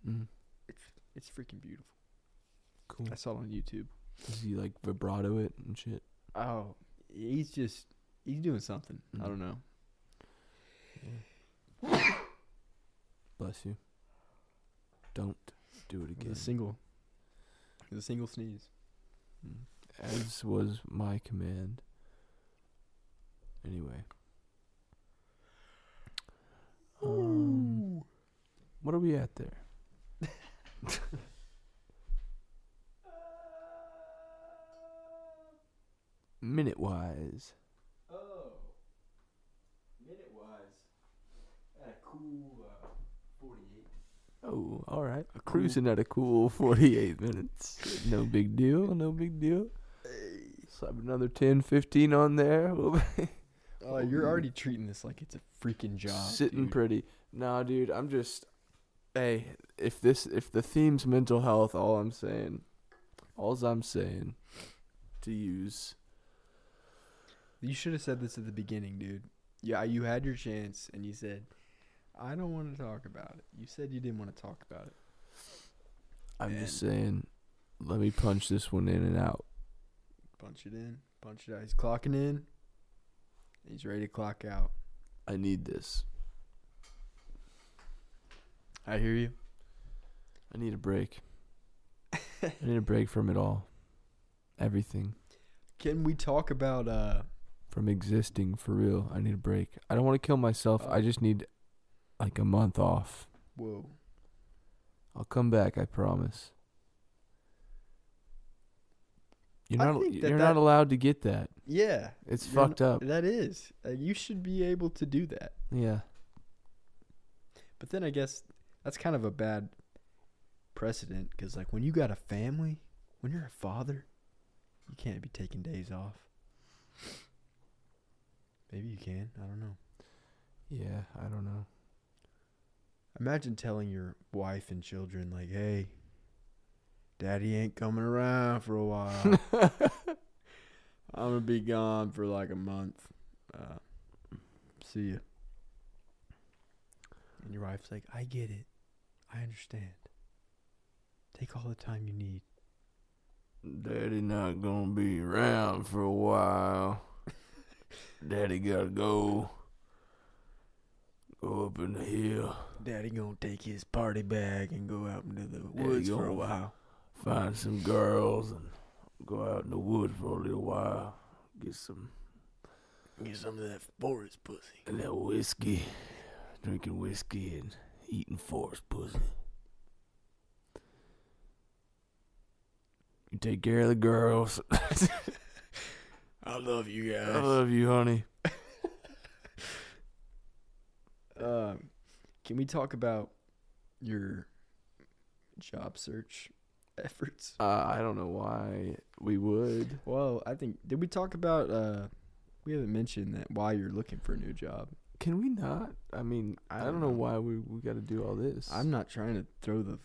Mm, it's it's freaking beautiful. cool. I saw it on YouTube. Does he like vibrato it and shit? Oh, he's just he's doing something. I Mhm. don't know. Bless you. Don't do it It again. was a single. It was a single sneeze. Mm. As was my command. Anyway. Um, what are we at there? minute wise. Oh. Minute wise. At a cool uh, 48. Oh, all right. Cruising at a cool 48 minutes. No big deal. No big deal. Slap another 10, 15 on there. Oh, you're already treating this like it's a freaking job. sitting dude. pretty. Nah, dude. I'm just. Hey, if this, if the theme's mental health, all I'm saying, all's I'm saying, to use. You should have said this at the beginning, dude. Yeah, you had your chance and you said, I don't want to talk about it. You said you didn't want to talk about it. I'm just saying, let me punch this one in and out. Punch it in, punch it out. He's clocking in. He's ready to clock out. I need this. I hear you. I need a break. I need a break from it all. Everything. Can we talk about uh From existing for real. I need a break. I don't want to kill myself. I Oh. just need like a month off. whoa. I'll come back, I promise. You're I not think that you're that- not allowed to get that. Yeah. It's you're fucked n- up. That is. Uh, you should be able to do that. Yeah. But then I guess that's kind of a bad precedent because, like, when you got a family, when you're a father, you can't be taking days off. Maybe you can. I don't know. Yeah, I don't know. Imagine telling your wife and children, like, hey, daddy ain't coming around for a while. I'm going to be gone for like a month. Uh, see you. And your wife's like, I get it. I understand. Take all the time you need. Daddy not gonna be around for a while. Daddy gotta go. Go up in the hill. Daddy gonna take his party bag and go out into the woods for a while. Find some girls and go out in the woods for a little while. Get some Get some of that forest pussy. And that whiskey. Drinking whiskey and eating forest pussy. You take care of the girls. I love you guys. I love you, honey. Um, can we talk about your job search efforts? Uh, I don't know why we would. Well, I think did we talk about? Uh, we haven't mentioned that why you're looking for a new job. Can we not? I mean, I, don't know why we we got to do all this. I'm not trying to throw the,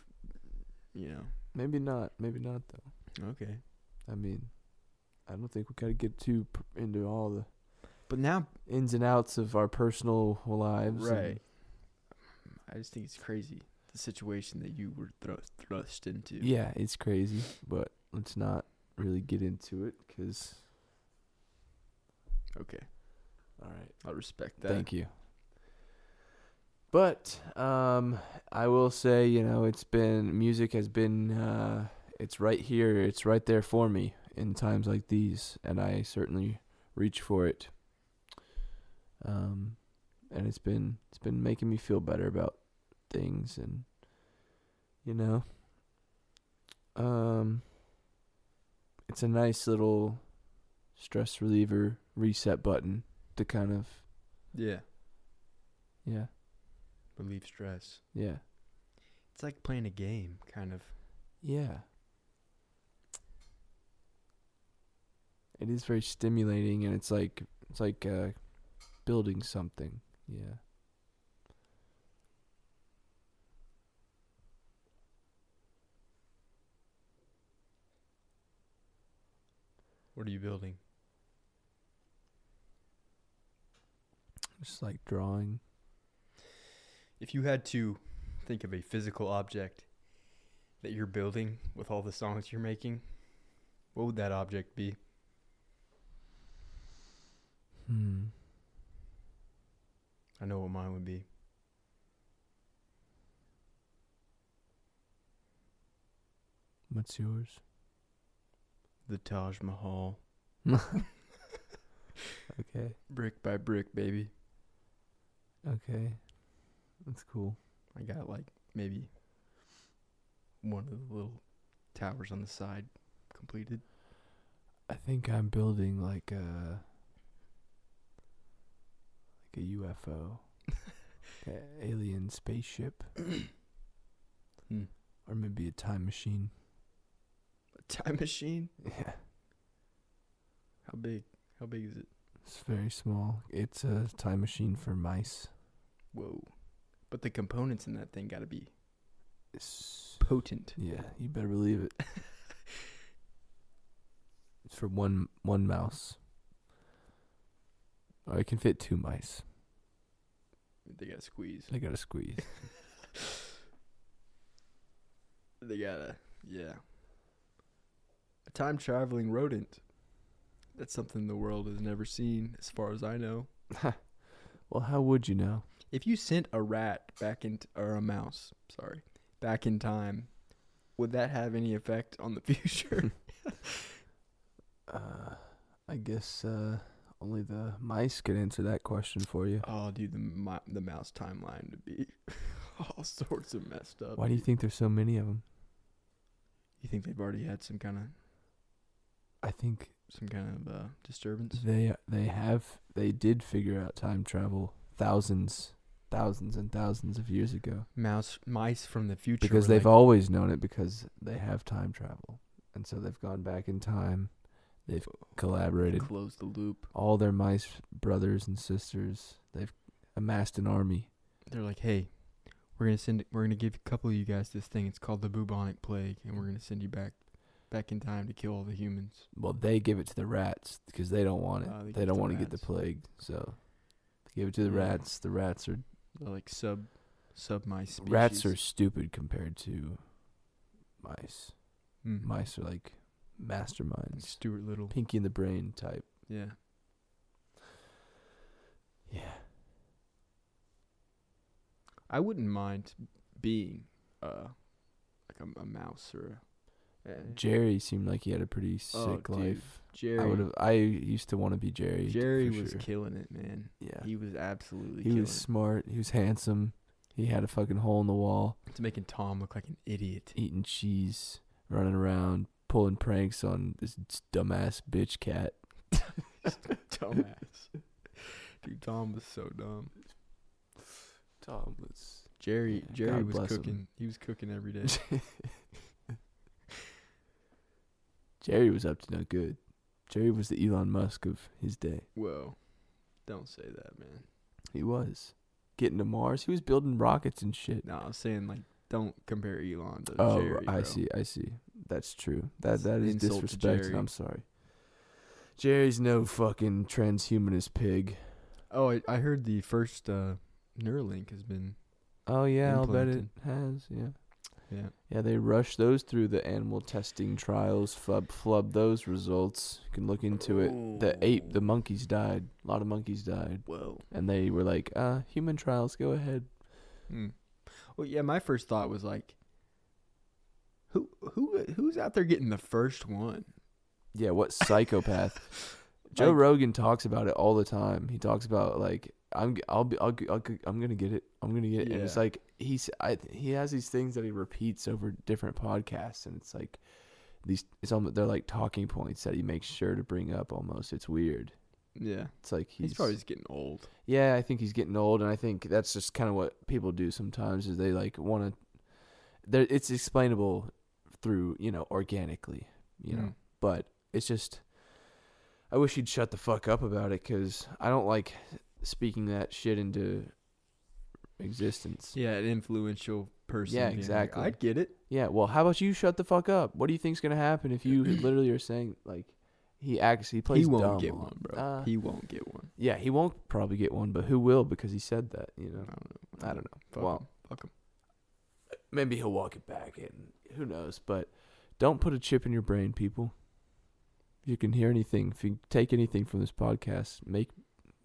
you know. maybe not. Maybe not though. Okay, I mean, I don't think we got to get too p- into all the but now, ins and outs of our personal lives. right? I just think it's crazy the situation that you were thrust thrust into. Yeah, it's crazy, but let's not really get into it because. Okay, All right. I respect that. Thank you. But um, I will say, you know, it's been music has been uh, it's right here, it's right there for me in times like these, and I certainly reach for it. Um, and it's been it's been making me feel better about things, and you know, um, it's a nice little stress reliever reset button to kind of Yeah, yeah relieve stress. yeah It's like playing a game, kind of. Yeah. It is very stimulating and it's like it's like uh building something. Yeah. What are you building? Just like drawing. If you had to think of a physical object that you're building with all the songs you're making, what would that object be? Hmm. I know what mine would be. What's yours? The Taj Mahal. Okay. Brick by brick, baby. Okay. That's cool. I got like maybe one of the little towers on the side completed. I think I'm building like a a UFO, a alien spaceship, Hmm. or maybe a time machine. A time machine? Yeah, How big? How big is it? it's very small. It's a time machine for mice. Whoa. But the components in that thing got to be It's, potent. yeah, you better believe it. it's for one one mouse. It can fit two mice. They got to squeeze. They gotta squeeze. They got to, yeah. A time traveling rodent. That's something the world has never seen, as far as I know. well, how would you know? If you sent a rat back in, or a mouse, sorry, back in time, would that have any effect on the future? Uh, I guess uh, only the mice could answer that question for you. oh, dude, the mi- the mouse timeline to be all sorts of messed up. Why do you think there's so many of them? You think they've already had some kind of I think some kind of uh, disturbance? they they have they did figure out time travel thousands, thousands and thousands of years ago Mouse mice from the future because were they've like, always known it because they have time travel, and so they've gone back in time. They've collaborated. close the loop. All their mice brothers and sisters. They've amassed an army. They're like, hey, we're gonna send we're gonna give a couple of you guys this thing. It's called the bubonic plague, and we're gonna send you back back in time to kill all the humans. Well, they give it to the rats because they don't want it. Oh, they they don't want to get the plague, so they give it to the Yeah. rats. The rats are They're like sub sub mice. Species. rats are stupid compared to mice. Mm. Mice are like masterminds, Stuart Little. Pinky and the Brain type. Yeah. Yeah, I wouldn't mind being uh like a, a mouse or a, Jerry seemed like he had a pretty sick Oh, dude, life. Jerry. I would have. I used to want to be Jerry. Jerry was sure. killing it, man. yeah. He was absolutely He was smart. He was handsome. He had a fucking hole in the wall. It's making Tom look like an idiot. eating cheese, running around, pulling pranks on this dumbass bitch cat. Dumbass. Dude, Tom was so dumb. Tom was. Jerry Yeah, Jerry God was bless him. cooking. He was cooking every day. Jerry was up to no good. Jerry was the Elon Musk of his day. Whoa. Don't say that, man. He was getting to Mars. He was building rockets and shit. No, I was saying like don't compare Elon to Oh, Jerry. I bro. see. I see. That's true. That It's that an is insult to disrespect. I'm sorry. Jerry's no fucking transhumanist pig. Oh, I, I heard the first uh, Neuralink has been Oh yeah, I'll bet it has. Yeah. yeah. Yeah, they rushed those through the animal testing trials, flub flub those results. You can look into it. The ape, the monkeys died. A lot of monkeys died. Whoa. And they were like, uh, human trials, go ahead. Hmm. Well, yeah. My first thought was like, who who who's out there getting the first one? Yeah, what psychopath? Joe Like- Rogan talks about it all the time. He talks about like I'm I'll be I'll, I'll I'm gonna get it. I'm gonna get it. And it's like he's I he has these things that he repeats over different podcasts, and it's like these it's almost they're like talking points that he makes sure to bring up. Almost it's weird. Yeah. It's like He's, he's, probably just getting old. yeah. I think he's getting old, and I think that's just kind of what people do sometimes is they like want to. It's explainable through you know organically, you know Mm. but it's just I wish he'd shut the fuck up about it because I don't like speaking that shit into existence. Yeah, an influential person. Yeah, like, exactly. I'd get it. Yeah, well, how about you shut the fuck up? What do you think's gonna happen if you literally are saying like he acts he plays he won't dumb get on- one, bro. Uh, he won't get one. yeah, he won't probably get one, but who will because he said that, you I know. don't know. I don't know. Fuck well, him. Fuck him. maybe he'll walk it back and who knows, but don't put a chip in your brain, people. If you can hear anything, if you take anything from this podcast, make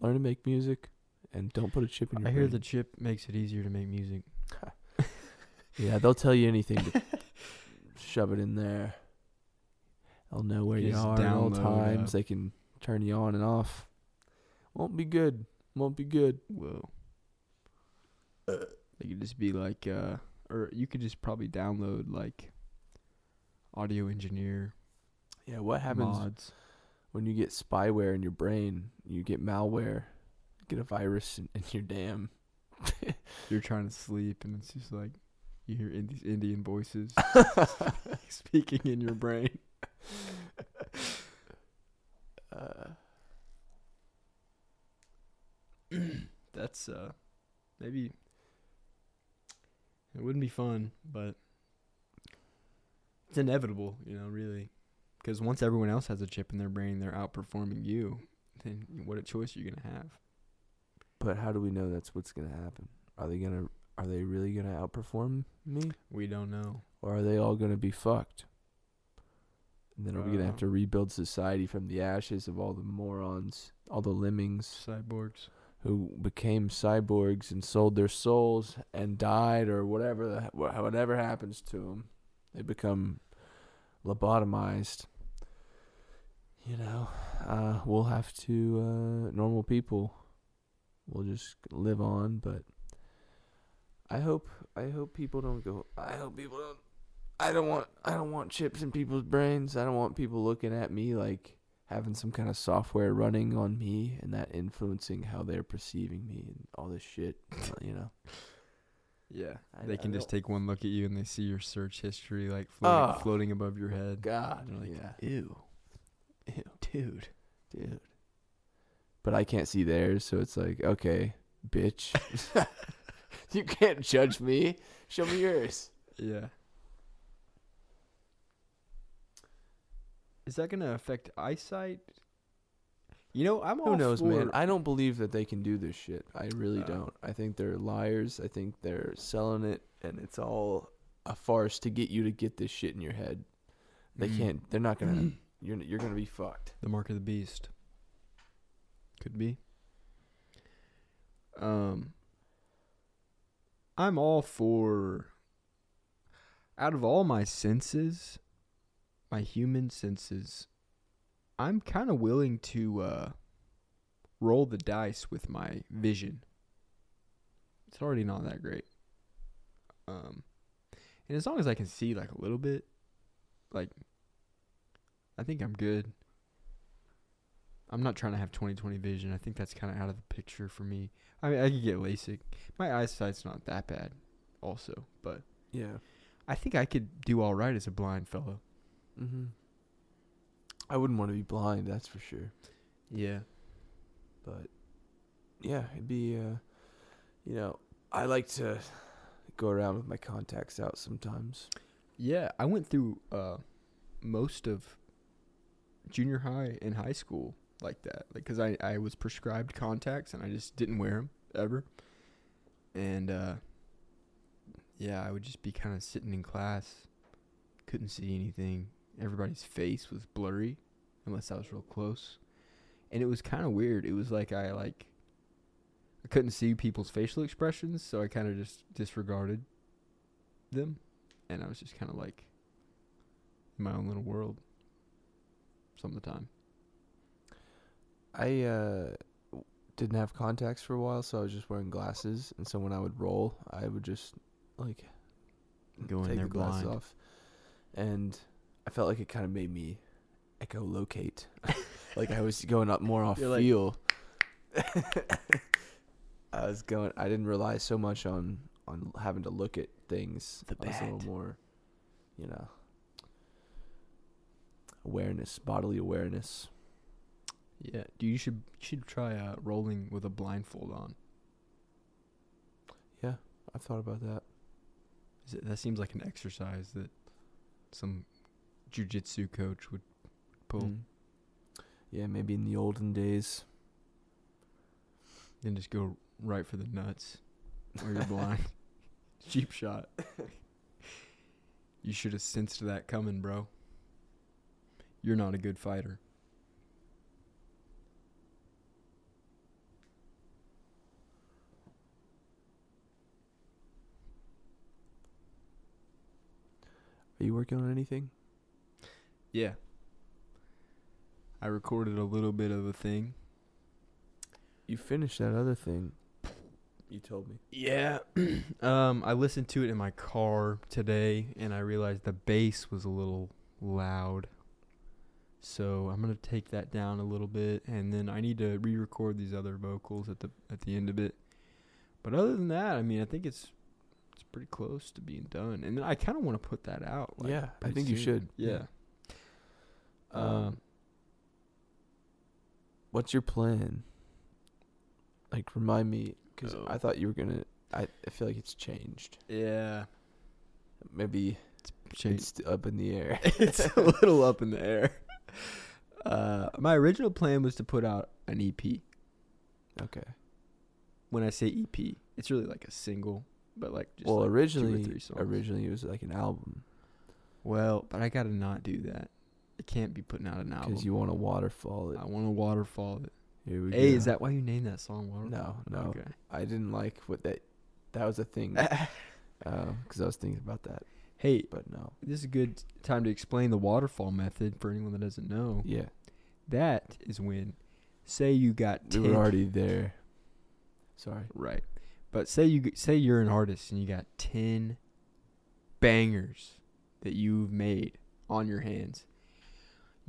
learn to make music and don't put a chip in your I brain. hear the chip makes it easier to make music. Yeah, they'll tell you anything to shove it in there. They'll know where you are at all times. uh, They can turn you on and off. Won't be good. Won't be good. Whoa. They could just be like, uh, or you could just probably download like audio engineer Yeah, what happens mods. when you get spyware in your brain, you get malware, get a virus in, in your damn. You're trying to sleep, and it's just like you hear these Indian voices speaking in your brain. Uh, That's uh, maybe it wouldn't be fun, but it's inevitable, you know, really. Because once everyone else has a chip in their brain, they're outperforming you. Then what a choice you're gonna have. but how do we know that's what's gonna happen? Are they gonna? Are they really gonna outperform me, We don't know. or are they all gonna be fucked? And then are we gonna have to rebuild society from the ashes of all the morons, all the lemmings Cyborgs. who became cyborgs and sold their souls and died, or whatever the, whatever happens to them, they become lobotomized. You know, uh, we'll have to uh, normal people. We'll just live on, but I hope I hope people don't go. I hope people don't. I don't want I don't want chips in people's brains. I don't want people looking at me like having some kind of software running on me and that influencing how they're perceiving me and all this shit. you know. Yeah. I- they I can just don't- take one look at you and they see your search history like floating, Ah. floating above your head. God, like, yeah, ew, Ew. dude. dude. But I can't see theirs, so it's like, okay, bitch. you can't judge me. Show me yours. Yeah. Is that gonna affect eyesight? You know, I'm all Who knows, man? I don't believe that they can do this shit. I really Uh, don't. I think they're liars. I think they're selling it, and it's all a farce to get you to get this shit in your head. They Mm. can't. They're not gonna. You're you're gonna be fucked. the mark of the beast. Could be. Um, I'm all for. Out of all my senses, my human senses, I'm kind of willing to uh, roll the dice with my vision. It's already not that great. Um, and as long as I can see like a little bit, like, I think I'm good. I'm not trying to have 20/20 vision. I think that's kind of out of the picture for me. I mean, I could get LASIK. My eyesight's not that bad, also, but Yeah. I think I could do all right as a blind fellow. Mm-hmm. I wouldn't want to be blind. That's for sure. Yeah. But yeah, it'd be. Uh, you know, I like to go around with my contacts out sometimes. Yeah, I went through uh, most of junior high and high school like that, like because I I was prescribed contacts and I just didn't wear them ever, and uh, yeah, I would just be kind of sitting in class, couldn't see anything. Everybody's face was blurry, unless I was real close, and it was kind of weird. It was like I like I couldn't see people's facial expressions, so I kind of just disregarded them and I was just kind of like in my own little world some of the time. I uh, didn't have contacts for a while, so I was just wearing glasses. And so when I would roll, I would just like Go in take there the glasses blind. off, and I felt like it kind of made me echolocate, like I was going up more off You're like- feel. I was going. I didn't rely so much on on having to look at things. The I was a bat. little more, you know, awareness, bodily awareness. Yeah, dude, you should you should try uh, rolling with a blindfold on. Yeah, I've thought about that. Is it, that seems like an exercise that some jujitsu coach would pull. Mm. Yeah, maybe in the olden days. Then just go right for the nuts, or you're blind. Cheap shot. you should have sensed that coming, bro. You're not a good fighter. Are you working on anything? Yeah. I recorded a little bit of a thing. You finished that other thing. You told me. Yeah. um, I listened to it in my car today, and I realized the bass was a little loud. So I'm gonna take that down a little bit, and then I need to re-record these other vocals at the at the end of it. But other than that, I mean, I think it's it's pretty close to being done, and then I kind of want to put that out. like, Yeah, I pretty think you should. Yeah. Um, Um, what's your plan? Like, remind me, because Oh. I thought you were gonna. I, I feel like it's changed. yeah. Maybe it's st- up in the air. it's a little up in the air. Uh, my original plan was to put out an EP. okay. When I say EP, it's really like a single, but like just well, like originally, originally it was like an album Well, but I gotta not do that. I can't be putting out an album. because you want to waterfall it. I want to waterfall it. Here we Hey, go. is that why you named that song Waterfall? No, no. Okay. I didn't like what that. That was a thing. Uh, because I was thinking about that, hey, but no. this is a good time to explain the waterfall method for anyone that doesn't know. Yeah, That is when, say you got we 10 were already there. Sorry. Right. But say you say you're an artist and you got 10 bangers that you've made on your hands.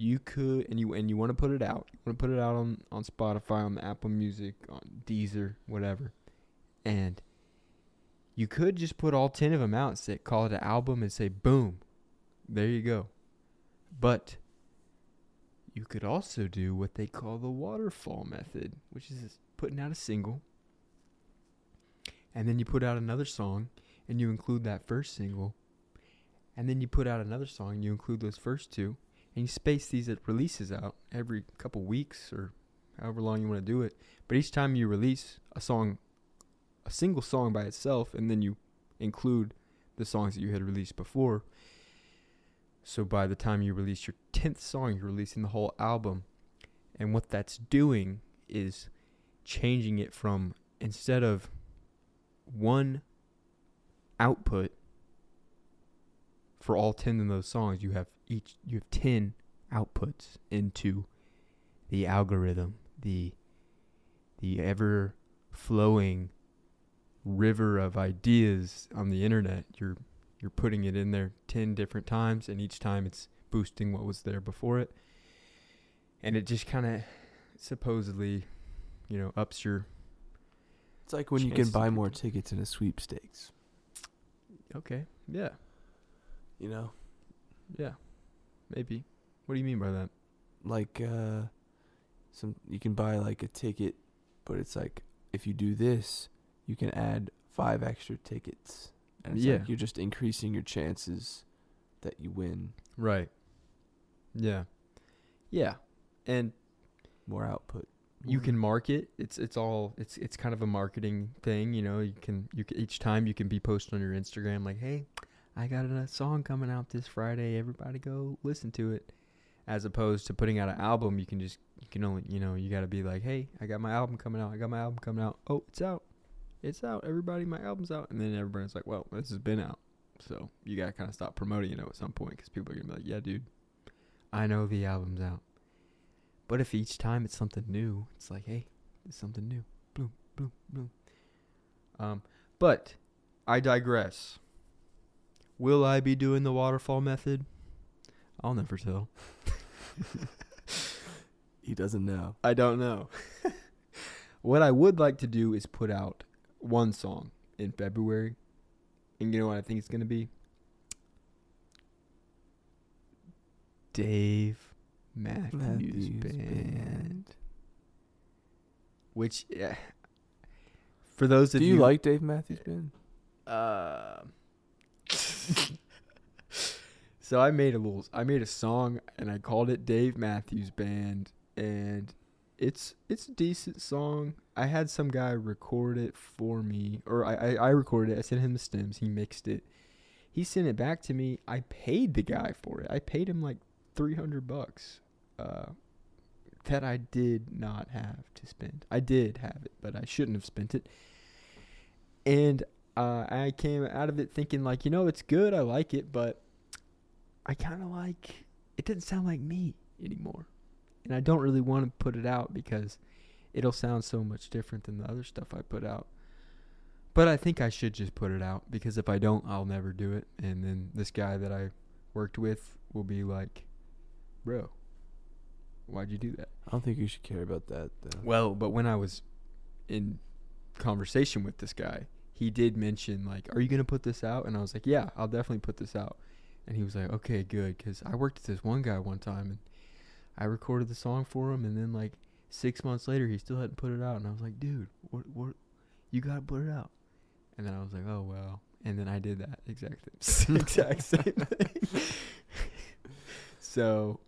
You could and you and you want to put it out. You want to put it out on on Spotify, on Apple Music, on Deezer, whatever. And you could just put all 10 of them out, say call it an album and say boom. There you go. But you could also do what they call the waterfall method, which is putting out a single and then you put out another song and you include that first single and then you put out another song and you include those first two and you space these uh, releases out every couple weeks or however long you want to do it but each time you release a song a single song by itself and then you include the songs that you had released before so by the time you release your 10th song you're releasing the whole album. And what that's doing is changing it from instead of one output for all 10 of those songs you have each you have 10 outputs into the algorithm the the ever flowing river of ideas on the internet. You're you're putting it in there 10 different times and each time it's boosting what was there before it. And it just kind of supposedly you know ups your It's like when you can buy more tickets in a sweepstakes. okay yeah. You know, Yeah, maybe. What do you mean by that? like uh, some you can buy like a ticket, but it's like if you do this, you can add five extra tickets, and it's Yeah. like you're just increasing your chances that you win Right. Yeah. Yeah. And more output. you can market. It's it's all it's it's kind of a marketing thing, you know. You can you can, each time you can be posted on your Instagram like, "Hey, I got a song coming out this Friday. Everybody go listen to it." As opposed to putting out an album, you can just you can only, you know, you got to be like, "Hey, I got my album coming out. I got my album coming out. Oh, it's out. It's out. Everybody, my album's out." And then everybody's like, "Well, this has been out." So, you got to kind of stop promoting it at some point cuz people are to be like, "Yeah, dude. I know the album's out." But if each time it's something new, it's like, hey, it's something new. Boom, boom, boom. Um, but I digress. Will I be doing the waterfall method? I'll never tell. He doesn't know. I don't know. what I would like to do is put out one song in February. And you know what I think it's going to be? Dave Matthews, Matthews Band. Band. Which, yeah. For those of you. Do you, you like Dave Matthews Band? uh, so I made a little I made a song and I called it Dave Matthews Band and it's it's a decent song. I had some guy record it for me or I, I, I recorded it. I sent him the stems, he mixed it. He sent it back to me. I paid the guy for it. I paid him like 300 bucks. Uh that I did not have to spend. I did have it, but I shouldn't have spent it. And uh, I came out of it thinking like, you know, it's good. I like it, but I kind of like it. Didn't sound like me anymore, and I don't really want to put it out because it'll sound so much different than the other stuff I put out. But I think I should just put it out because if I don't, I'll never do it. And then this guy that I worked with will be like, "Bro, Why'd you do that? I don't think you should care about that though. Well, but when I was in conversation with this guy, he did mention like, "Are you gonna put this out?" And I was like, "Yeah, I'll definitely put this out." And he was like, "Okay, good," because I worked with this one guy one time, and I recorded the song for him, and then like six months later, he still hadn't put it out, and I was like, "Dude, what, what, you gotta put it out." And then I was like, "Oh well," and then I did that exact exact same thing. so,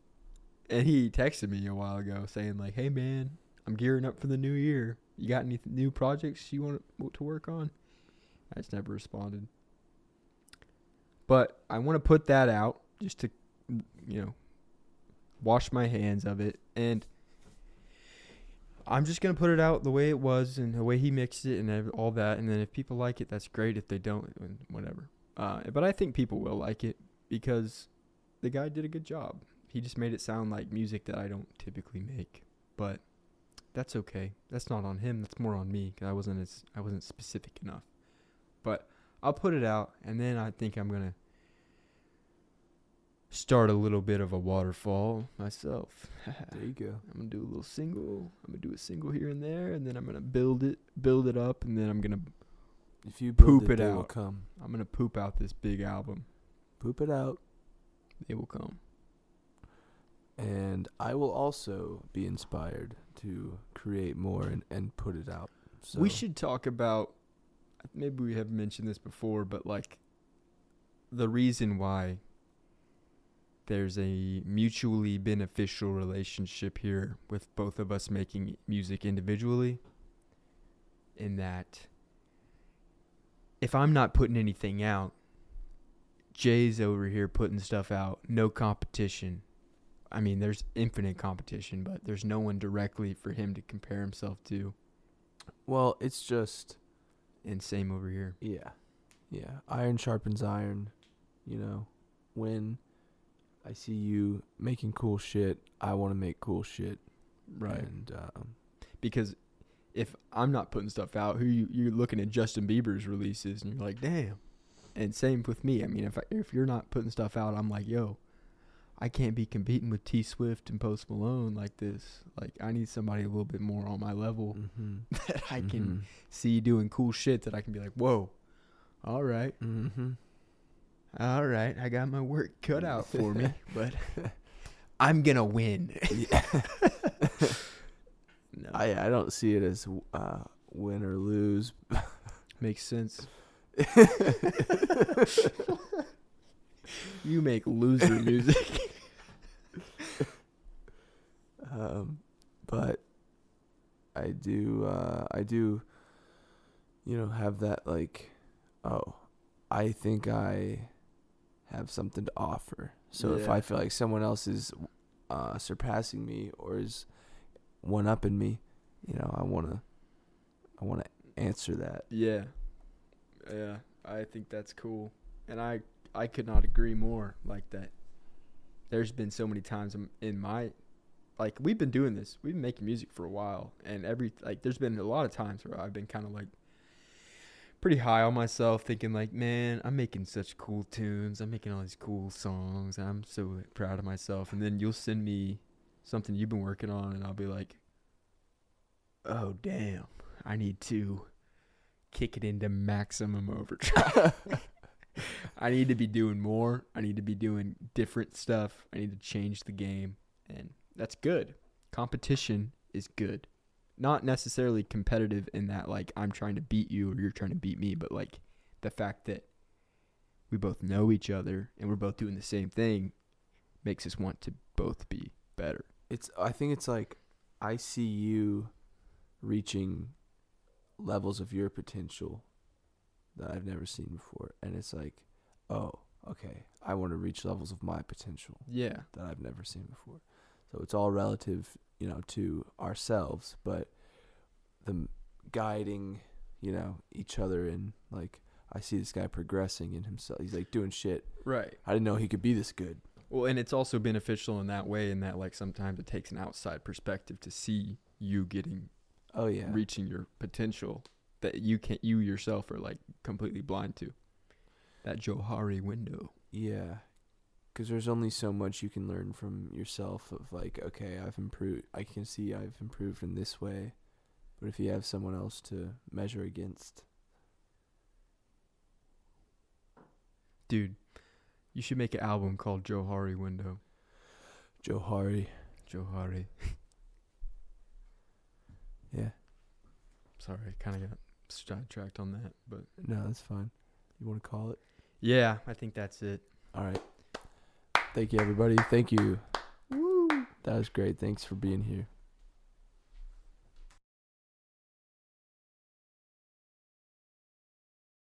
and he texted me a while ago saying like, "Hey man, I'm gearing up for the new year. You got any th- new projects you want to work on?" I just never responded. But I want to put that out just to, you know, wash my hands of it. And I'm just going to put it out the way it was and the way he mixed it and all that. And then if people like it, that's great. If they don't, whatever. Uh, but I think people will like it because the guy did a good job. He just made it sound like music that I don't typically make. But that's okay. That's not on him. That's more on me because I wasn't as I wasn't specific enough. But I'll put it out, and then I think I'm gonna start a little bit of a waterfall myself. There you go. I'm gonna do a little single. I'm gonna do a single here and there, and then I'm gonna build it, build it up, and then I'm gonna If you Poop it will out. come. I'm gonna poop out this big album. Poop it out. They will come. and I will also be inspired to create more and, and put it out. So We should talk about maybe we have mentioned this before, but like the reason why there's a mutually beneficial relationship here with both of us making music individually in that if I'm not putting anything out, Jay's over here putting stuff out, no competition. I mean, there's infinite competition, but there's no one directly for him to compare himself to. well, it's just And same over here. yeah, yeah. Iron sharpens iron. You know, when I see you making cool shit, I want to make cool shit. Right. And um, Because if I'm not putting stuff out, who you, you're looking at Justin Bieber's releases and you're like, damn. And same with me. I mean, if I, if you're not putting stuff out, I'm like, yo, I can't be competing with T Swift and Post Malone like this. Like, I need somebody a little bit more on my level mhm, that I can mhm, see doing cool shit that I can be like, whoa, all right, mhm. all right, I got my work cut out for me, but I'm gonna win. No, I I don't see it as uh, win or lose. makes sense. You make loser music. Um, but I do uh, I do you know have that like oh I think I have something to offer. So if I feel like someone else is uh, surpassing me or is one up in me, you know, I wanna I wanna answer that. Yeah. Yeah, I think that's cool. And I I could not agree more like that. There's been so many times in- in my like we've been doing this. We've been making music for a while and every like there's been a lot of times where I've been kind of like pretty high on myself thinking like, "Man, I'm making such cool tunes. I'm making all these cool songs. I'm so proud of myself." And then you'll send me something you've been working on and I'll be like, "Oh, damn. I need to kick it into maximum overdrive. I need to be doing more. I need to be doing different stuff. I need to change the game. And that's good. Competition is good. Not necessarily competitive in that, like, I'm trying to beat you or you're trying to beat me, but like the fact that we both know each other and we're both doing the same thing makes us want to both be better. It's I think it's like I see you reaching levels of your potential that I've never seen before and it's like oh okay I want to reach levels of my potential Yeah. that I've never seen before so it's all relative you know to ourselves but the guiding you know each other and like I see this guy progressing in himself he's like doing shit Right. I didn't know he could be this good Well, and it's also beneficial in that way, in that like sometimes it takes an outside perspective to see you getting oh yeah reaching your potential that you can't you yourself are like completely blind to. That Johari window. Yeah. Because there's only so much you can learn from yourself of like okay i've improved i can see i've improved in this way but if you have someone else to measure against Dude, you should make an album called Johari Window. johari Johari. yeah Sorry, I kind of got sidetracked on that, but no that's fine you want to call it yeah, I think that's it. all right thank you everybody. Thank you. That was great. Thanks for being here